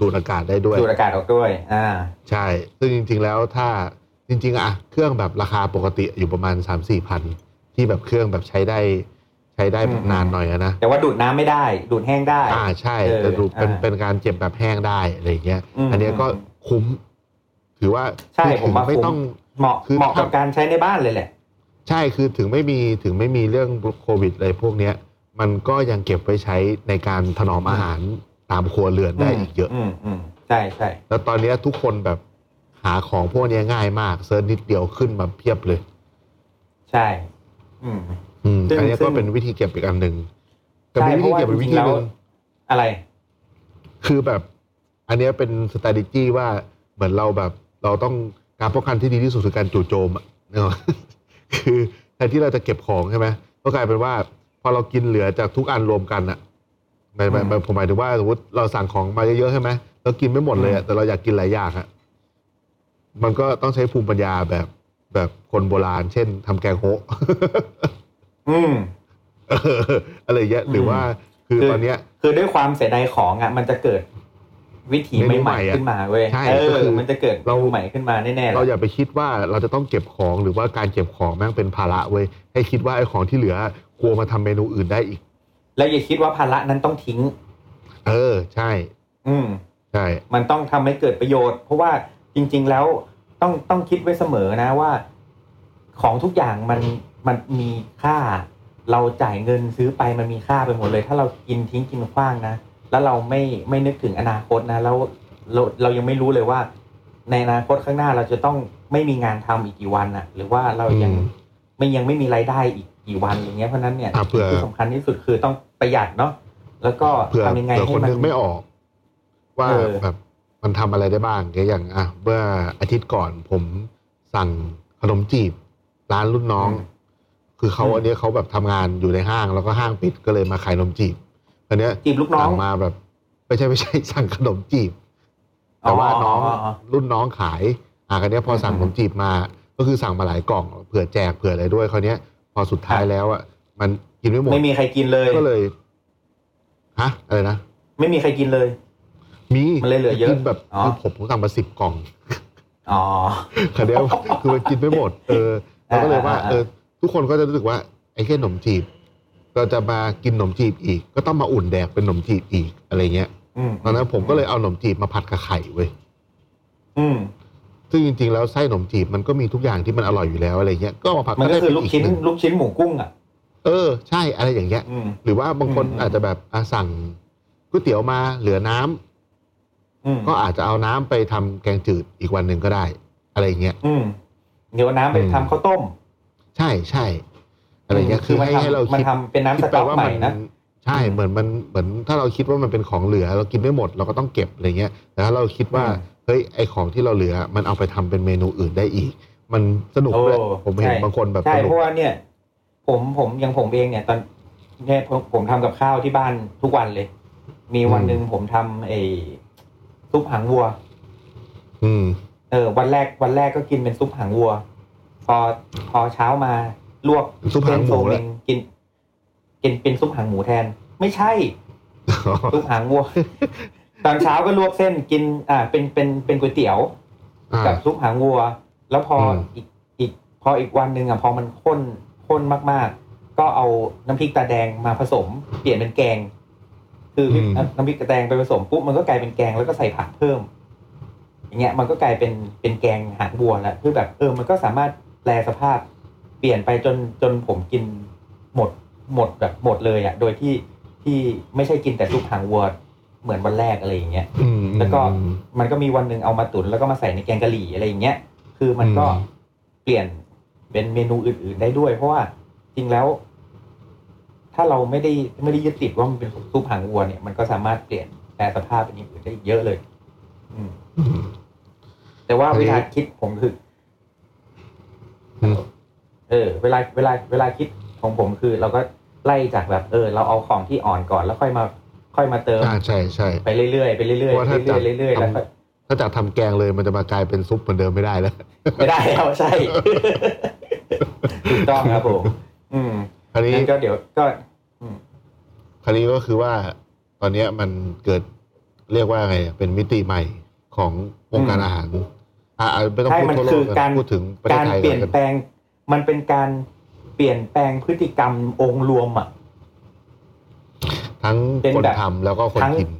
ดูดอากาศได้ด้วย ดูดอากาศออกด้วย อ่า ใช่ ซึ่งจริง ๆ แล้วถ้าจริง ๆอะเครื่องแบบราคาปกติอยู่ประมาณ3 4พันที่แบบเครื่องแบบใช้ได้ใช้ได้แบบอืม นานหน่อยอะนะ แต่ว่าดูดน้ำไม่ได้ ดูดแห้งได้ อ่าใช่เออแต่ดูเป็นอ่าเป็นการเจ็บแบบแห้งได้อะไรอย่างเงี้ย อืมอันเนี้ยก็อืมคุ้ม ถือว่าใช่คือผมว่าไม่คุ้มต้องเหมาะคือเหมาะกับถ้าการใช้ในบ้านเลยแหละ ใช่คือถึงไม่มีถึงไม่มีเรื่องโควิดอะไรพวกเนี้ย มันก็ยังเก็บไว้ใช้ในการถนอมอาหารตามครัวเรือนได้อีกเยอะอืมอืมใช่ใช่แล้วตอนเนี้ยทุกคนแบบหาของพวกเนี้ยง่ายมากเซิร์ชนิดเดียวขึ้นมาเพียบเลย ใช่ อืมอืมซึ่งอันเนี้ยซึ่ก็งเป็นวิธีเก็บอีกอันหนึ่งแต่ใช่มีวิธีเก็บเพอีราะกว่าวิธีหจริงๆนึ่งแล้วอะไร คือแบบ อันเนี้ยเป็น strategy ว่าเหมือนเราแบบ เราต้องการป้องกันที่ดีที่สุดคือการจู่โจมอะเนาะคือแทนที่เราจะเก็บของใช่ไหมก็กลายเป็นว่า พอเรากินเหลือจากทุกอันรวมกันอะหมายหมายหมายผมหมายถึงว่าสมมติเราสั่งของมาเยอะๆใช่ไหมเรากินไม่หมดเลยอะแต่เราอยากกินหลายอย่างอะมันก็ต้องใช้ภูมิปัญญาแบบแบบคนโบราณ เช่นทำแกงโฮะ อืม เอออะไรเงี้ยหรือว่าคือคือ ตอนเนี้ย คือด้วยความเสียดายของอะมันจะเกิด วิถีเมนูใหม่ใหม่ๆอะขึ้นมาเว้ยใช่เอก็อคือมันจะเกิดเราเมนูใหม่ขึ้นมาแน่ๆเราแหอละย่าไปคิดว่าเราจะต้องเก็บของหรือว่าการเก็บของแม่งเป็นภาระเว้ยให้คิดว่าไอ้ของที่เหลือกลัวมาทำเมนูอื่นได้อีก แล้วอย่าคิดว่าภาระนั้นต้องทิ้ง เออใช่ อืมใช่ มันต้องทำให้เกิดประโยชน์ เพราะว่าจริง ๆแล้วต้องต้องคิดไว้เสมอนะว่า ของทุกอย่างมันมันมีค่า เราจ่ายเงินซื้อไปมันมีค่าไปหมดเลย ถ้าเรากินทิ้งกินขว้างนะ แล้วเราไม่ไม่นึกถึงอนาคตนะแล้วเราเรายังไม่รู้เลยว่า ในอนาคตข้างหน้าเราจะต้องไม่มีงานทำอีกกี่วันอะหรือว่าเรายังอืมไม่ยังไม่มีรายได้อีกกี่วันอย่างเงี้ยเพราะฉะนั้นเนี่ยอะเผื่อที่สำคัญที่สุดคือต้องประหยัดเนาะแล้วก็เผื่อทำยังไงเผื่อให้คนมันนึกไม่ออก ว่าเออแบบมันทำอะไรได้บ้างอย่างอะเมื่ออาทิตย์ก่อนผมสั่งขนมจีบ ร้านรุ่นน้อง คือเขาอืมอันเนี้ยเขาแบบทำงานอยู่ในห้าง แล้วก็ห้างปิดก็เลยมาขายขนมจีบ อันเนี้ยจีบลูกน้องสั่งมาแบบไม่ใช่ไม่ใช่สั่งขนมจีบ แต่ว่าน้องอ๋ออ๋อรุ่นน้องขายอะคราวเนี้ยพอสั่งอืขมนมจีบมา ก็คือสั่งมาหลายกล่องเผื่อแจกเผื่ออะไรด้วยคราวเนี้ย พอสุดท้ายครับแล้วอะมันกินไม่หมดไม่มีใครกินเลยก็เลยฮะอะไรนะไม่มีใครกินเลย มีมันเลยเหลือเยอะคือแบบอ๋อคือผมผมสั่งมาสิบกล่องอ๋อคราวเนี้ยคือมันกินไม่หมด เออเราก็เลยว่าอ่าอ่า เออ ทุกคนก็จะรู้สึกว่าไอ้แค่ขนมจีบ เราจะมากินขนมจีบอีก ก็ต้องมาอุ่นแดกเป็นขนมจีบอีกอะไรเงี้ยอืมตอนนั้นผมก็เลยเอาขนมจีบมาผัดกับไข่เว้ยอืมซึ่งจริงๆแล้วไส้ขนมจีบมันก็มีทุกอย่างที่มันอร่อยอยู่แล้วอะไรเงี้ยก็เอามาผัดมันก็ได้คือเป็ลูกชิ้นหงลูกชิ้นหมูกุ้งอะ เออใช่อะไรอย่างเงี้ย อืม หรือว่าบางคนอืม อาจจะแบบอะสั่งก๋วยเตี๋ยวมาเหลือน้ำอืมก็อาจจะเอาน้ำไปทำแกงจืดอีกวันหนึ่งก็ได้ อะไรอย่างเงี้ย อืมเดี๋ยวน้ำไปอืม ทำข้าวต้ม ใช่ใช่ อะไรเงี้ยอืมคือคือมันให้ทำให้เรามันคิดทำเป็นน้ำคิดสต๊อกว่าใหม่มันะใช่อืมเหมือนมันเหมือนถ้าเราคิดว่ามันเป็นของเหลือ เรากินไม่หมดเราก็ต้องเก็บอะไรเงี้ยแต่ถ้าเราคิดว่าอืมเฮ้ยไอของที่เราเหลือ มันเอาไปทำเป็นเมนูอื่นได้อีก มันสนุกโอ้เลยผมเห็นใช่ บางคนแบบใช่สนุเพกราะว่าเนี่ย ผมผมอย่างผมเองเนี่ย ตอนเนี่ยผมผมทำกับข้าวที่บ้านทุกวันเลย มีวันอืมหนึ่งผมทำไอ้ซุปหางวัว อืม เออวันแรกวันแรกก็กินเป็นซุปหางวัว พอพอเช้ามา ลวกซุปหางหมูเส้นโซแหเมละงกิน กินเป็นซุปหางหมูแทน ไม่ใช่ซุปหางวัวตอนเช้าก็ลวกเส้นกิน อ่า เป็นเป็นเป็นก๋วยเตี๋ยวอ่ากับซุปหางวัว แล้วพออมอีกอีก พออีกวันหนึ่งอะพอมันข้นข้นมาก ๆ ก็เอาน้ำพริกตาแดงมาผสม เปลี่ยนเป็นแกง คืออมน้ำพริกตาแดงไปผสมปุ๊บมันก็กลายเป็นแกงแล้วก็ใส่ผักเพิ่ม อย่างเงี้ย มันก็กลายเป็นเป็นแกงหางวัวแล้วคือแบบเออมันก็สามารถแปลสภาพ เปลี่ยนไปจนจนผมกินหมดหมดแบบหมดเลยอะ โดยที่ที่ไม่ใช่กินแต่ซุปหางวัวเหมือนวันแรกอะไรอย่างเงี้ยอืมแล้วก็อืมมันก็มีวันหนึ่งเอามาตุ๋นแล้วก็มาใส่ในแกงกะหรี่อะไรอย่างเงี้ย คือมันก็อืมเปลี่ยนเป็นเมนูอื่น ๆได้ด้วย เพราะว่าจริงแล้ว ถ้าเราไม่ได้ไม่ได้ยึดติดว่ามันเป็นซุปหางวัวเนี่ยมันก็สามารถเปลี่ยนแปลสภาพเป็นอย่างอื่นได้เยอะเลย อืมอืมแต่ว่าอันนี้เวลาคิดผมคืออืม เออ เวลาเวลาเวลาคิดของผมคือ เราก็ไล่จากแบบเออ เราเอาของที่อ่อนก่อนแล้วค่อยมา ค่อยมาเติมอ่าใช่ใช่ไปเรื่อยๆไปเรื่อยๆเพราะว่าถ้าเรื่จัอยๆเรื่อยๆแล้วค่อยถ้าจากทำแกงเลยมันจะมากลายเป็นซุปเหมือนเดิมไม่ได้แล้ว ไม่ได้แล้วใช่ถูกต้องครับผมอืมคราวนี้งั้นก็เดี๋ยวก็คราวนี้ก็คือว่าตอนเนี้ยมันเกิดเรียกว่าไงอะเป็นมิติใหม่ของวงการอืมอาหารอ่าไม่ต้องใช่พูดมันทั่วโลคืกอนะการพูดถึงประเทศการไทยเปลี่ยนก่อนแปลง มันเป็นการเปลี่ยนแปลงพฤติกรรมองค์รวมอะทั้งเป็นคนแบบทำแล้วก็คนทั้งกิน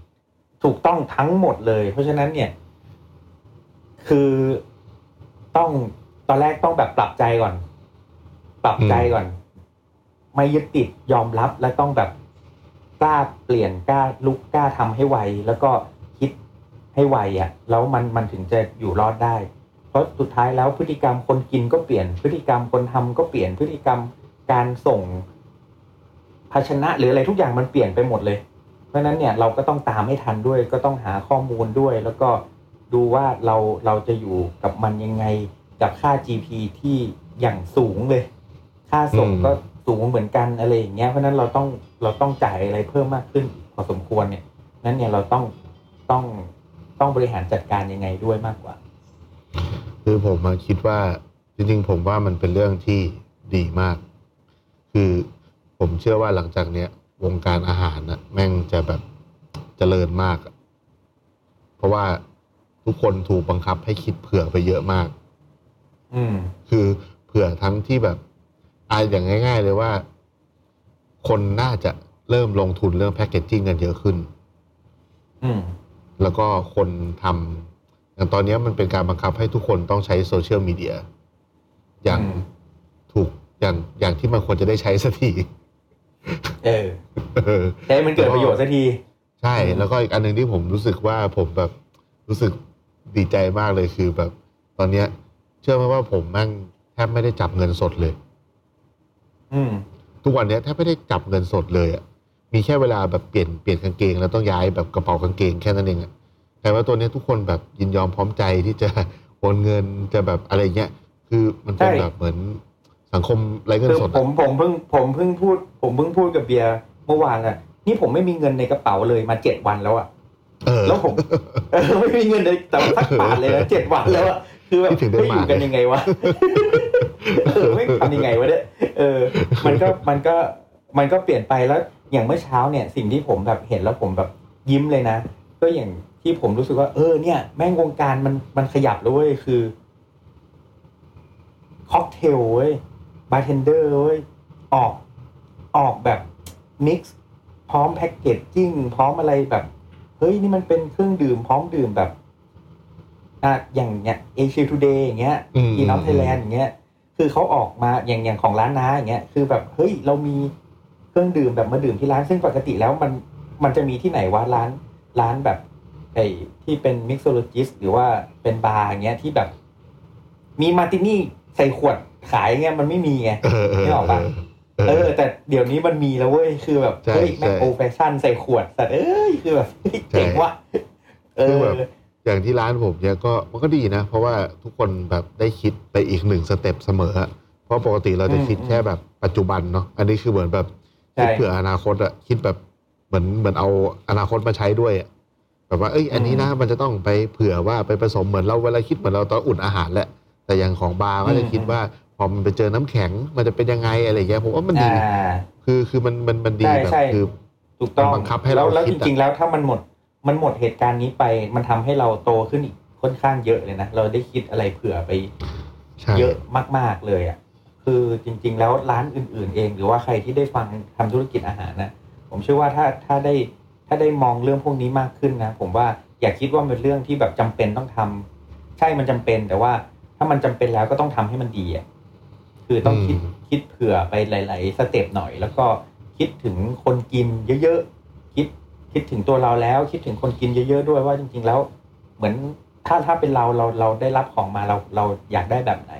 ถูกต้องทั้งหมดเลย เพราะฉะนั้นเนี่ย คือต้องตอนแรกต้องแบบปรับใจก่อน ปรับใจก่อน ไม่ยึดติดยอมรับและต้องแบบกล้าเปลี่ยนกล้าลุกกล้าทำให้ไวแล้วก็คิดให้ไวอะ แล้วมันมันถึงจะอยู่รอดได้ เพราะสุดท้ายแล้วพฤติกรรมคนกินก็เปลี่ยน พฤติกรรมคนทำก็เปลี่ยนพฤติกรรมการส่งภาชนะหรืออะไรทุกอย่างมันเปลี่ยนไปหมดเลย เพราะฉะนั้นเนี่ยเราก็ต้องตามให้ทันด้วย ก็ต้องหาข้อมูลด้วย แล้วก็ดูว่าเราเราจะอยู่กับมันยังไงกับค่า GP ที่อย่างสูงเลย ค่าส่งอืมก็สูงเหมือนกันอะไรอย่างเงี้ยเพราะฉะนั้นเราต้องเราต้องจ่ายอะไรเพิ่มมากขึ้นพอสมควรเนี่ยนั้นเนี่ยเราต้องต้องต้องบริหารจัดการยังไงด้วยมากกว่า คือผมมาคิดว่าจริงๆ ผมว่ามันเป็นเรื่องที่ดีมาก คือผมเชื่อว่าหลังจากเนี้ยวงการอาหารนะแม่งจะแบบเจริญมากอะเพราะว่าทุกคนถูกบังคับให้คิดเผื่อไปเยอะมาก อืม คือเผื่อทั้งที่แบบอาอย่างง่าย ๆ เลยว่า คนน่าจะเริ่มลงทุนเรื่องแพคเกจจิ้งกันเยอะขึ้น อืม แล้วก็คนทำ อย่างตอนนี้มันเป็นการบังคับให้ทุกคนต้องใช้โซเชียลมีเดียอย่างอืมถูกอย่างอย่างที่มันควรจะได้ใช้สักทีเออเออใช้มันเกิดประโยชน์สักที ใช่อืมแล้วก็อีกอันหนึ่งที่ผมรู้สึกว่าผมแบบรู้สึกดีใจมากเลยคือแบบ ตอนเนี้ย เชื่อไหมว่าผมแม่งแทบไม่ได้จับเงินสดเลย อืมทุกวันเนี้ยแทบไม่ได้จับเงินสดเลยอะมีแค่เวลาแบบเปลี่ยนเปลี่ยนกางเกงแล้วต้องย้ายแบบกระเป๋ากางเกงแค่นั้นเองอะ แต่ว่าตัวเนี้ยทุกคนแบบยินยอมพร้อมใจที่จะโอนเงินจะแบบอะไรเงี้ย คือมันเป็นใช่แบบเหมือนสังคมไร้เงินคือสดผอะมผมเพิ่งผมเพิ่งพูด ผมเพิ่งพูดกับเบียร์เมื่อวานแหละนี่ผมไม่มีเงินในกระเป๋าเลยมาเจ็ดวันแล้วอะเออแล้วผมเออไม่มีเงินในแต่สักบาทเลยนะเจ็ดวันแล้วอะคือแบบคิดถึงเดนไม่อมาร์กยู่กันยังไงวะเออไม่ทำยังไงวะเนี่ยเออ มันก็มันก็มันก็เปลี่ยนไปแล้วอย่างเมื่อเช้าเนี่ย สิ่งที่ผมแบบเห็นแล้วผมแบบยิ้มเลยนะ ก็อย่าง ที่ผมรู้สึกว่า เออเนี่ย แม่งวงการมันมันขยับแล้วเว้ยคือค็อกเทลเว้ยบาร์เทนเดอร์เว้ยออกออกแบบ mix พร้อม packaging พร้อมอะไรแบบ เฮ้ย นี่มันเป็นเครื่องดื่มพร้อมดื่มแบบอะอย่างเงี้ย Asia Today อย่างเงี้ยอืม Teens of Thailand อย่างเงี้ย คือเขาออกมาอย่างอย่างของร้านน้าอย่างเงี้ย คือแบบเฮ้ยเรามีเครื่องดื่มแบบมาดื่มที่ร้านซึ่งปกติแล้วมันมันจะมีที่ไหนวะร้านร้านแบบ ไอ้ที่เป็น mixologist หรือว่าเป็นบาร์อย่างเงี้ยที่แบบ มีมาร์ตินี่ใส่ขวดขายอย่างเงี้ยมันไม่มีไงเออเออไม่ออกปะเอเอออ แต่เดี๋ยวนี้มันมีแล้วเว้ยคือแบบใช่เฮ้ยแม่งใช่ old fashioned ใส่ขวดแต่เอ้ยคือแบบเฮ้ยเจ๋งว่ะเอคืออแบบอย่างที่ร้านผมเนี่ยก็มันก็ดีนะ เพราะว่าทุกคนแบบได้คิดไปอีกหนึ่ง step เสมออะเพราะปกติเราจะคิดอืมแค่แบบปัจจุบันเนาะอันนี้คือเหมือนแบบใช่คิดเผื่ออนาคตอะคิดแบบเหมือนเหมือนเอาอนาคตมาใช้ด้วยอะ แบบว่าเอ้ยอันนี้นะมันจะต้องไปเผื่อว่าไปผสมเหมือนเราเวลาคิดเหมือนเราตอนอุ่นอาหารแหละแต่อย่างของบาร์ก็จะคิดว่าพอมันไปเจอน้ำแข็งมันจะเป็นยังไงอะไรอย่างเงี้ยผมว่ามันดีอ่าคือคือมันมันมันดีใช่แบบใช่คือถูกต้องมันบังคับให้เราแล้วแล้วคิจดอะริงๆแล้วถ้ามันหมดมันหมดเหตุการณ์นี้ไป มันทำให้เราโตขึ้นอีกค่อนข้างเยอะเลยนะเราได้คิดอะไรเผื่อไปใช่เยอะมาก ๆเลยอะคือจริง ๆ แล้วร้านอื่น ๆ เอง หรือว่าใครที่ได้ฟังทำธุรกิจอาหารนะผมเชื่อว่าถ้าถ้าได้ ถ้าได้มองเรื่องพวกนี้มากขึ้นนะ ผมว่าอย่าคิดว่าเป็นเรื่องที่แบบจำเป็นต้องทำใช่มันจำเป็น แต่ว่าถ้ามันจำเป็นแล้วก็ต้องทำให้มันดีอะคือต้องคิดอืมคิดเผื่อไปหลาย ๆ สเต็ปหน่อย แล้วก็คิดถึงคนกินเยอะๆคิดคิดถึงตัวเราแล้ว คิดถึงคนกินเยอะ ๆ ด้วยว่าจริง ๆ แล้ว เหมือนถ้าถ้าเป็นเราเราเราได้รับของมาเราเราอยากได้แบบไหน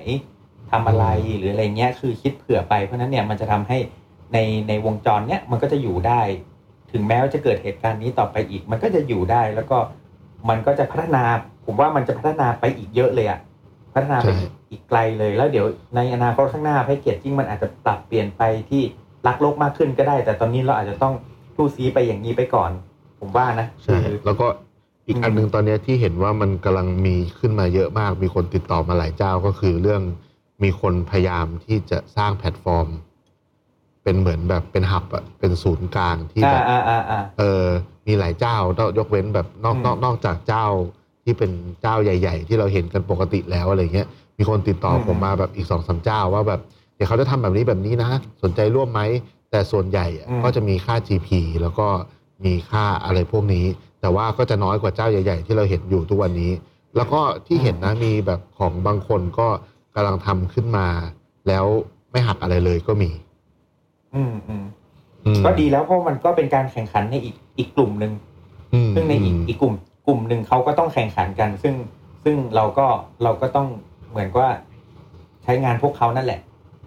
ทำอะไรหรืออะไรเงี้ยคือคิดเผื่อไปเพราะฉะนั้นเนี่ยมันจะทำให้ในในวงจรเนี้ยมันก็จะอยู่ได้ ถึงแม้ว่าจะเกิดเหตุการณ์นี้ต่อไปอีก มันก็จะอยู่ได้แล้วก็มันก็จะพัฒนา ผมว่ามันจะพัฒนาไปอีกเยอะเลยอะพัฒนาไปอีกไกลเลยแล้วเดี๋ยวในอนาคตข้างหน้าแพคเกจจิ้งมันอาจจะปรับเปลี่ยนไปที่รักโลกมากขึ้นก็ได้ แต่ตอนนี้เราอาจจะต้องทู่ซีไปอย่างนี้ไปก่อน ผมว่านะใช่แล้วก็อีกอันหนึ่งตอนนี้ที่เห็นว่ามันกำลังมีขึ้นมาเยอะมาก มีคนติดต่อมาหลายเจ้าก็คือเรื่องมีคนพยายามที่จะสร้างแพลตฟอร์ม เป็นเหมือนแบบเป็นหับอะเป็นศูนย์กลางที่อ่าแบบอ่าอ่าอ่า เออมีหลายเจ้านอกยกเว้นแบบนอกอืม นอกนอกจากเจ้าที่เป็นเจ้าใหญ่ ๆ ที่เราเห็นกันปกติแล้วอะไรเงี้ยมีคนติดต่ออมผมมาแบบอีกสองสามเจ้าว่าแบบเดี๋ยวเขาจะทำแบบนี้แบบนี้นะ สนใจร่วมไหม แต่ส่วนใหญ่อะก็จะมีค่า GP แล้วก็มีค่าอะไรพวกนี้ แต่ว่าก็จะน้อยกว่าเจ้าใหญ่ ๆ ที่เราเห็นอยู่ทุกวันนี้ แล้วก็ที่เห็นนะมีแบบของบางคนก็กำลังทำขึ้นมา แล้วไม่หักอะไรเลยก็มี อืมอืมอืมก็ดีแล้วเพราะมันก็เป็นการแข่งขันในอีกอีกกลุ่มหนึ่งอืมซึ่งในอีกมอีกกลุ่ม กลุ่มหนึ่งเขาก็ต้องแข่งขันกัน ซึ่งซึ่งเราก็เราก็ต้องเหมือนว่า ใช้งานพวกเขานั่นแหละ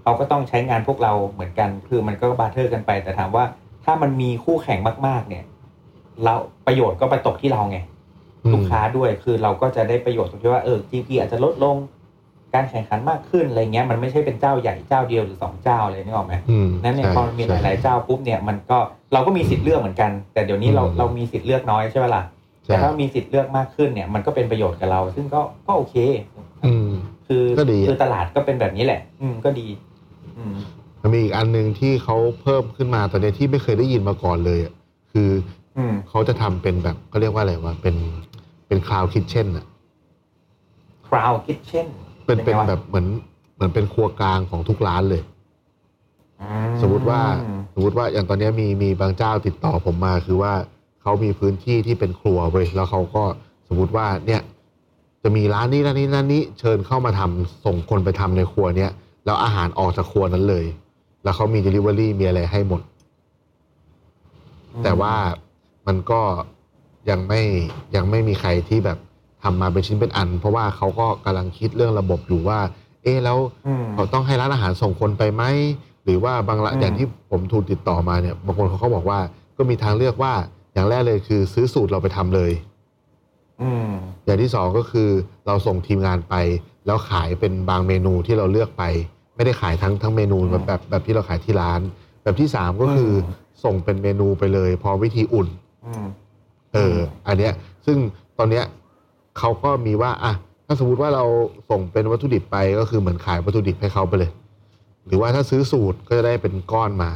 เขาก็ต้องใช้งานพวกเราเหมือนกัน คือมันก็ barter กันไป แต่ถามว่าถ้ามันมีคู่แข่งมาก ๆ เนี่ย เราประโยชน์ก็ไปตกที่เราไงลูกค้าด้วยคือเราก็จะได้ประโยชน์ตรงที่ว่าเออ GP อาจจะลดลง การแข่งขันมากขึ้นอะไรเงี้ยมันไม่ใช่เป็นเจ้าใหญ่เจ้าเดียวหรือสองเจ้าเลยนึกออกไหมอืมนั้นเนี่ยใช่พอมันมีหใช่ลายๆเจ้าปุ๊บเนี่ยมันก็เราก็มีสิทธิ์เลือกเหมือนกัน แต่เดี๋ยวนี้เราอืมเรามีสิทธิ์เลือกน้อยใช่ไหมล่ะใช่แต่ถ้ามีสิทธิ์เลือกมากขึ้นเนี่ยมันก็เป็นประโยชน์กับเรา ซึ่งก็ก็โอเคอืมคือก็ดีอะคือตลาดก็เป็นแบบนี้แหละ อืมก็ดี อืมมันมีอีกอันหนึ่งที่เขาเพิ่มขึ้นมาตอนนี้ที่ไม่เคยได้ยินมาก่อนเลยอะคืออืมเขาจะทำเป็นแบบเขาเรียกว่าอะไรวะเป็นเป็นคลาวคิทเช่นอะ crowd kitchen เป็น เป็นไงวะแบบเหมือนเหมือนเป็นครัวกลางของทุกร้านเลยอืสมมติว่าสมมติว่าอย่างตอนนี้มีมีบางเจ้าติดต่อผมมาคือว่าเขามีพื้นที่ที่เป็นครัวเว้ยแล้วเขาก็สมมติว่าเนี่ยจะมีร้านนี้ร้านนี้ร้านนี้เชิญเข้ามาทำส่งคนไปทำในครัวเนี้ยแล้วอาหารออกจากครัวนั้นเลย แล้วเขามี Delivery มีอะไรให้หมด แต่ว่ามันก็ยังไม่ยังไม่มีใครที่แบบ ทำมาเป็นชิ้นเป็นอัน เพราะว่าเขาก็กำลังคิดเรื่องระบบอยู่ว่า เอ๊ะแล้วอืมเขาต้องให้ร้านอาหารส่งคนไปไหมหรือว่าบางร้านอืมอย่างที่ผมถูกติดต่อมาเนี่ยบางคนเขาก็บอกว่าก็มีทางเลือกว่าอย่างแรกเลยคือซื้อสูตรเราไปทำเลยอืมอย่างที่สองก็คือเราส่งทีมงานไป แล้วขายเป็นบางเมนูที่เราเลือกไป ไม่ได้ขายทั้งทั้งเมนูอืมแบบแบบแบบที่เราขายที่ร้าน แบบที่สามก็คืออมส่งเป็นเมนูไปเลย พอวิธีอุ่นอืมเออ อันเนี้ย ซึ่งตอนเนี้ย เขาก็มีว่าอะถ้าสมมติว่าเราส่งเป็นวัตถุดิบไปก็คือเหมือนขายวัตถุดิบให้เขาไปเลย หรือว่าถ้าซื้อสูตรก็จะได้เป็นก้อนมา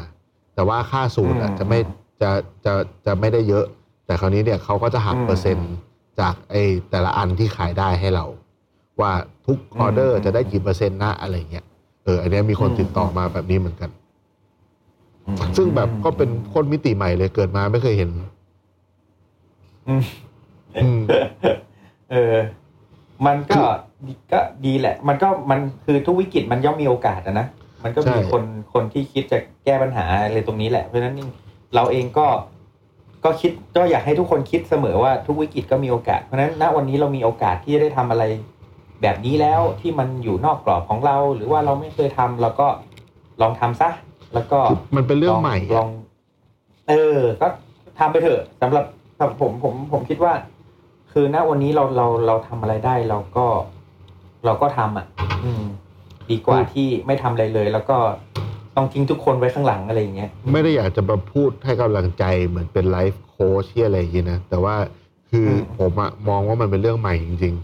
แต่ว่าค่าสูตรอะอืมจะไม่จะจะจะไม่ได้เยอะ แต่คราวนี้เนี่ยเขาก็จะหักอืมเปอร์เซ็นต์จากไอ้แต่ละอันที่ขายได้ให้เรา ว่าทุกออเดอร์อืมจะได้กี่เปอร์เซ็นต์นะอะไรเงี้ยเอออันเนี้ยมีคนอืมติดต่อมาแบบนี้เหมือนกันอืมซึ่งแบบก็เป็นโคนมิติใหม่เลยเกิดมาไม่เคยเห็น อืมอืม เออ มันก็ดีก็ดีแหละ มันก็มันคือทุกวิกฤตมันย่อมมีโอกาสอะนะ มันก็มีใช่คนคนที่คิดจะแก้ปัญหาอะไรตรงนี้แหละ เพราะฉะนั้นเราเองก็ก็คิดก็อยากให้ทุกคนคิดเสมอว่าทุกวิกฤตก็มีโอกาส เพราะฉะนั้นณวันนี้เรามีโอกาสที่จะได้ทำอะไรแบบนี้แล้วที่มันอยู่นอกกรอบของเรา หรือว่าเราไม่เคยทำเราก็ลองทำซะ แล้วก็มันเป็นเรื่องลใหม่ลอะอง เออ ก็ทำไปเถอะสำหรับสำหรับผมผมผมคิดว่า คือณวันนี้เราเราเราทำอะไรได้เราก็เราก็ทำอะ อืม ดีกว่าที่ไม่ทำอะไรเลย แล้วก็ต้องทิ้งทุกคนไว้ข้างหลังอะไรอย่างเงี้ย ไม่ได้อยากจะมาพูดให้กำลังใจเหมือนเป็นไลฟ์โค้ชที่อะไรอย่างนี้นะแต่ว่าคืออม ผมอะมองว่ามันเป็นเรื่องใหม่จริง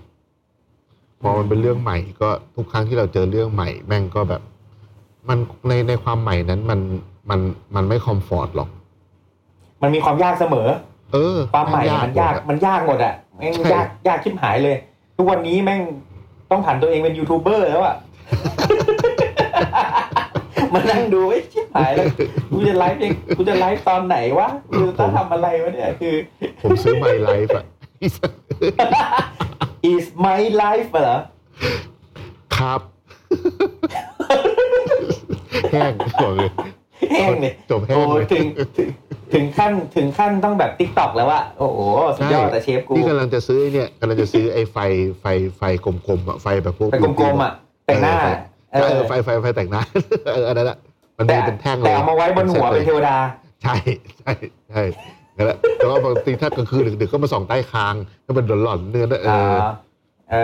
ๆ พอมันเป็นเรื่องใหม่ ก็ทุกครั้งที่เราเจอเรื่องใหม่ แม่งก็แบบ มันในในความใหม่นั้นมันมันมันไม่คอมฟอร์ตหรอก มันมีความยากเสมอ เออความใหม่มันยากหดอะมันยากหมดอะ แม่งใช่ยากยากชิบหายเลย ทุกวันนี้แม่งต้องผ่านตัวเองเป็นยูทูบเบอร์แล้วอะมานั่งดูไอ้ยชิบหายแล้วกูจะไลฟ์เองกูจะไลฟ์ตอนไหนวะกูจะต้องทำอะไรวะเนี่ยคือ ผมซื้อไมไลฟ์อะ is my life เหรอครับ แห้งบอกเลย แห้งเลยจบแห้โอ้งเลยถึงถึงถึงขั้นถึงขั้นต้องแบบติ๊กต็อกแล้วว่าโอ้โหสุดยอดแต่เชฟกูนี่กำลังจะซื้อไอ้เนี่ยกำลังจะซื้อไอ้ไฟไฟไฟกลมๆอะไฟแบบพวกไปกลมๆอะแต่งหน้าเออเออไฟไฟไฟแต่งหน้าเอออันนั้นอะมันแต่มีเป็นแท่งเลยแต่เอามาไว้บนหัวเป็นเทวดา ใช่ใช่ใช่นั่นแหละแต่ว่าบางทีถ้ากลางคืนดึกๆก็มาส่องใต้คางก็เป็นหลอนๆเนื้อนะเออ่าอเอ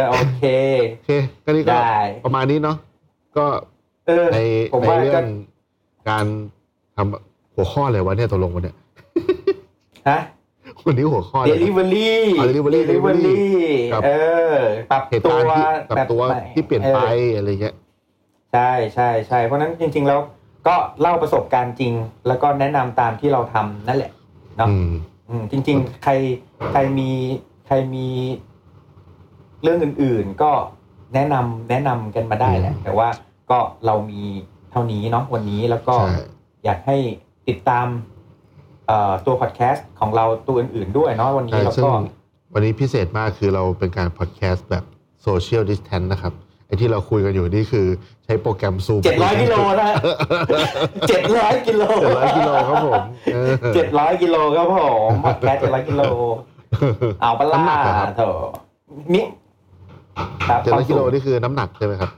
อโอเคโอเคก็นี่ก็ได้ประมาณนี้เนาะก็เออในผมในว่าเรื่ก็อง การทำหัวข้ออะไรวะเนี่ยตกลงวันเนี่ยฮะวันนี้หัวข้ออะไรวะ delivery อ๋อ delivery delivery ครับเออปรับเหตุตัการวณ์ที่กับแบบตัวใหม่ที่เปลี่ยนไปอออะไรเงี้ยใช่ใช่ใช่เพราะฉะนั้นจริง ๆ แล้วก็เล่าประสบการณ์จริง แล้วก็แนะนำตามที่เราทำนั่นแหละเนาะอืมอืมจริง ๆ ใครใครมีใครมีเรื่องอื่น ๆ ก็แนะนำแนะนำกันมาได้แหละอืมแต่ว่าก็เรามีเท่านี้เนาะวันนี้แล้วก็ใช่อยากให้ติดตามเอ่อตัวพอดแคสต์ของเราตัวอื่น ๆ ด้วยเนาะวันนี้ใช่เราซึ่งก็วันนี้พิเศษมากคือเราเป็นการพอดแคสต์แบบ social distance นะครับไอ้ที่เราคุยกันอยู่นี่คือใช้โปรแกรมซูมเจ็ดร้อยกิโลนะเจ็ดร้อยกิโลเจ็ดร้อยกิโลครับผมเออเจ็ดร้อยกิโลครับผมพอดแคสต์เจ็ดร้อยกิโลเอาปะล่ะน้ำหนักเหรอครับเถอะนี่ครับเจ็ดร้อยกิโลความสูงนี่คือน้ำหนักใช่ไหมครับ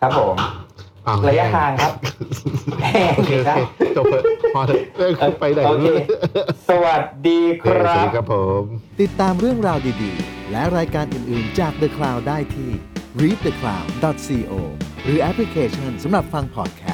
ครับผมอ้ว ระยะทางครับแห้งโอเคเลยโอครับเคจบเถอะพอเถอะเอ้ยไปไหนโอเคไม่รู้สวัสดีคสรัวัสบดีครับผม ติดตามเรื่องราวดีๆ และรายการอื่นๆจาก The Cloud ได้ที่ readthecloud.co หรือแอปพลิเคชันสำหรับฟังพอดแค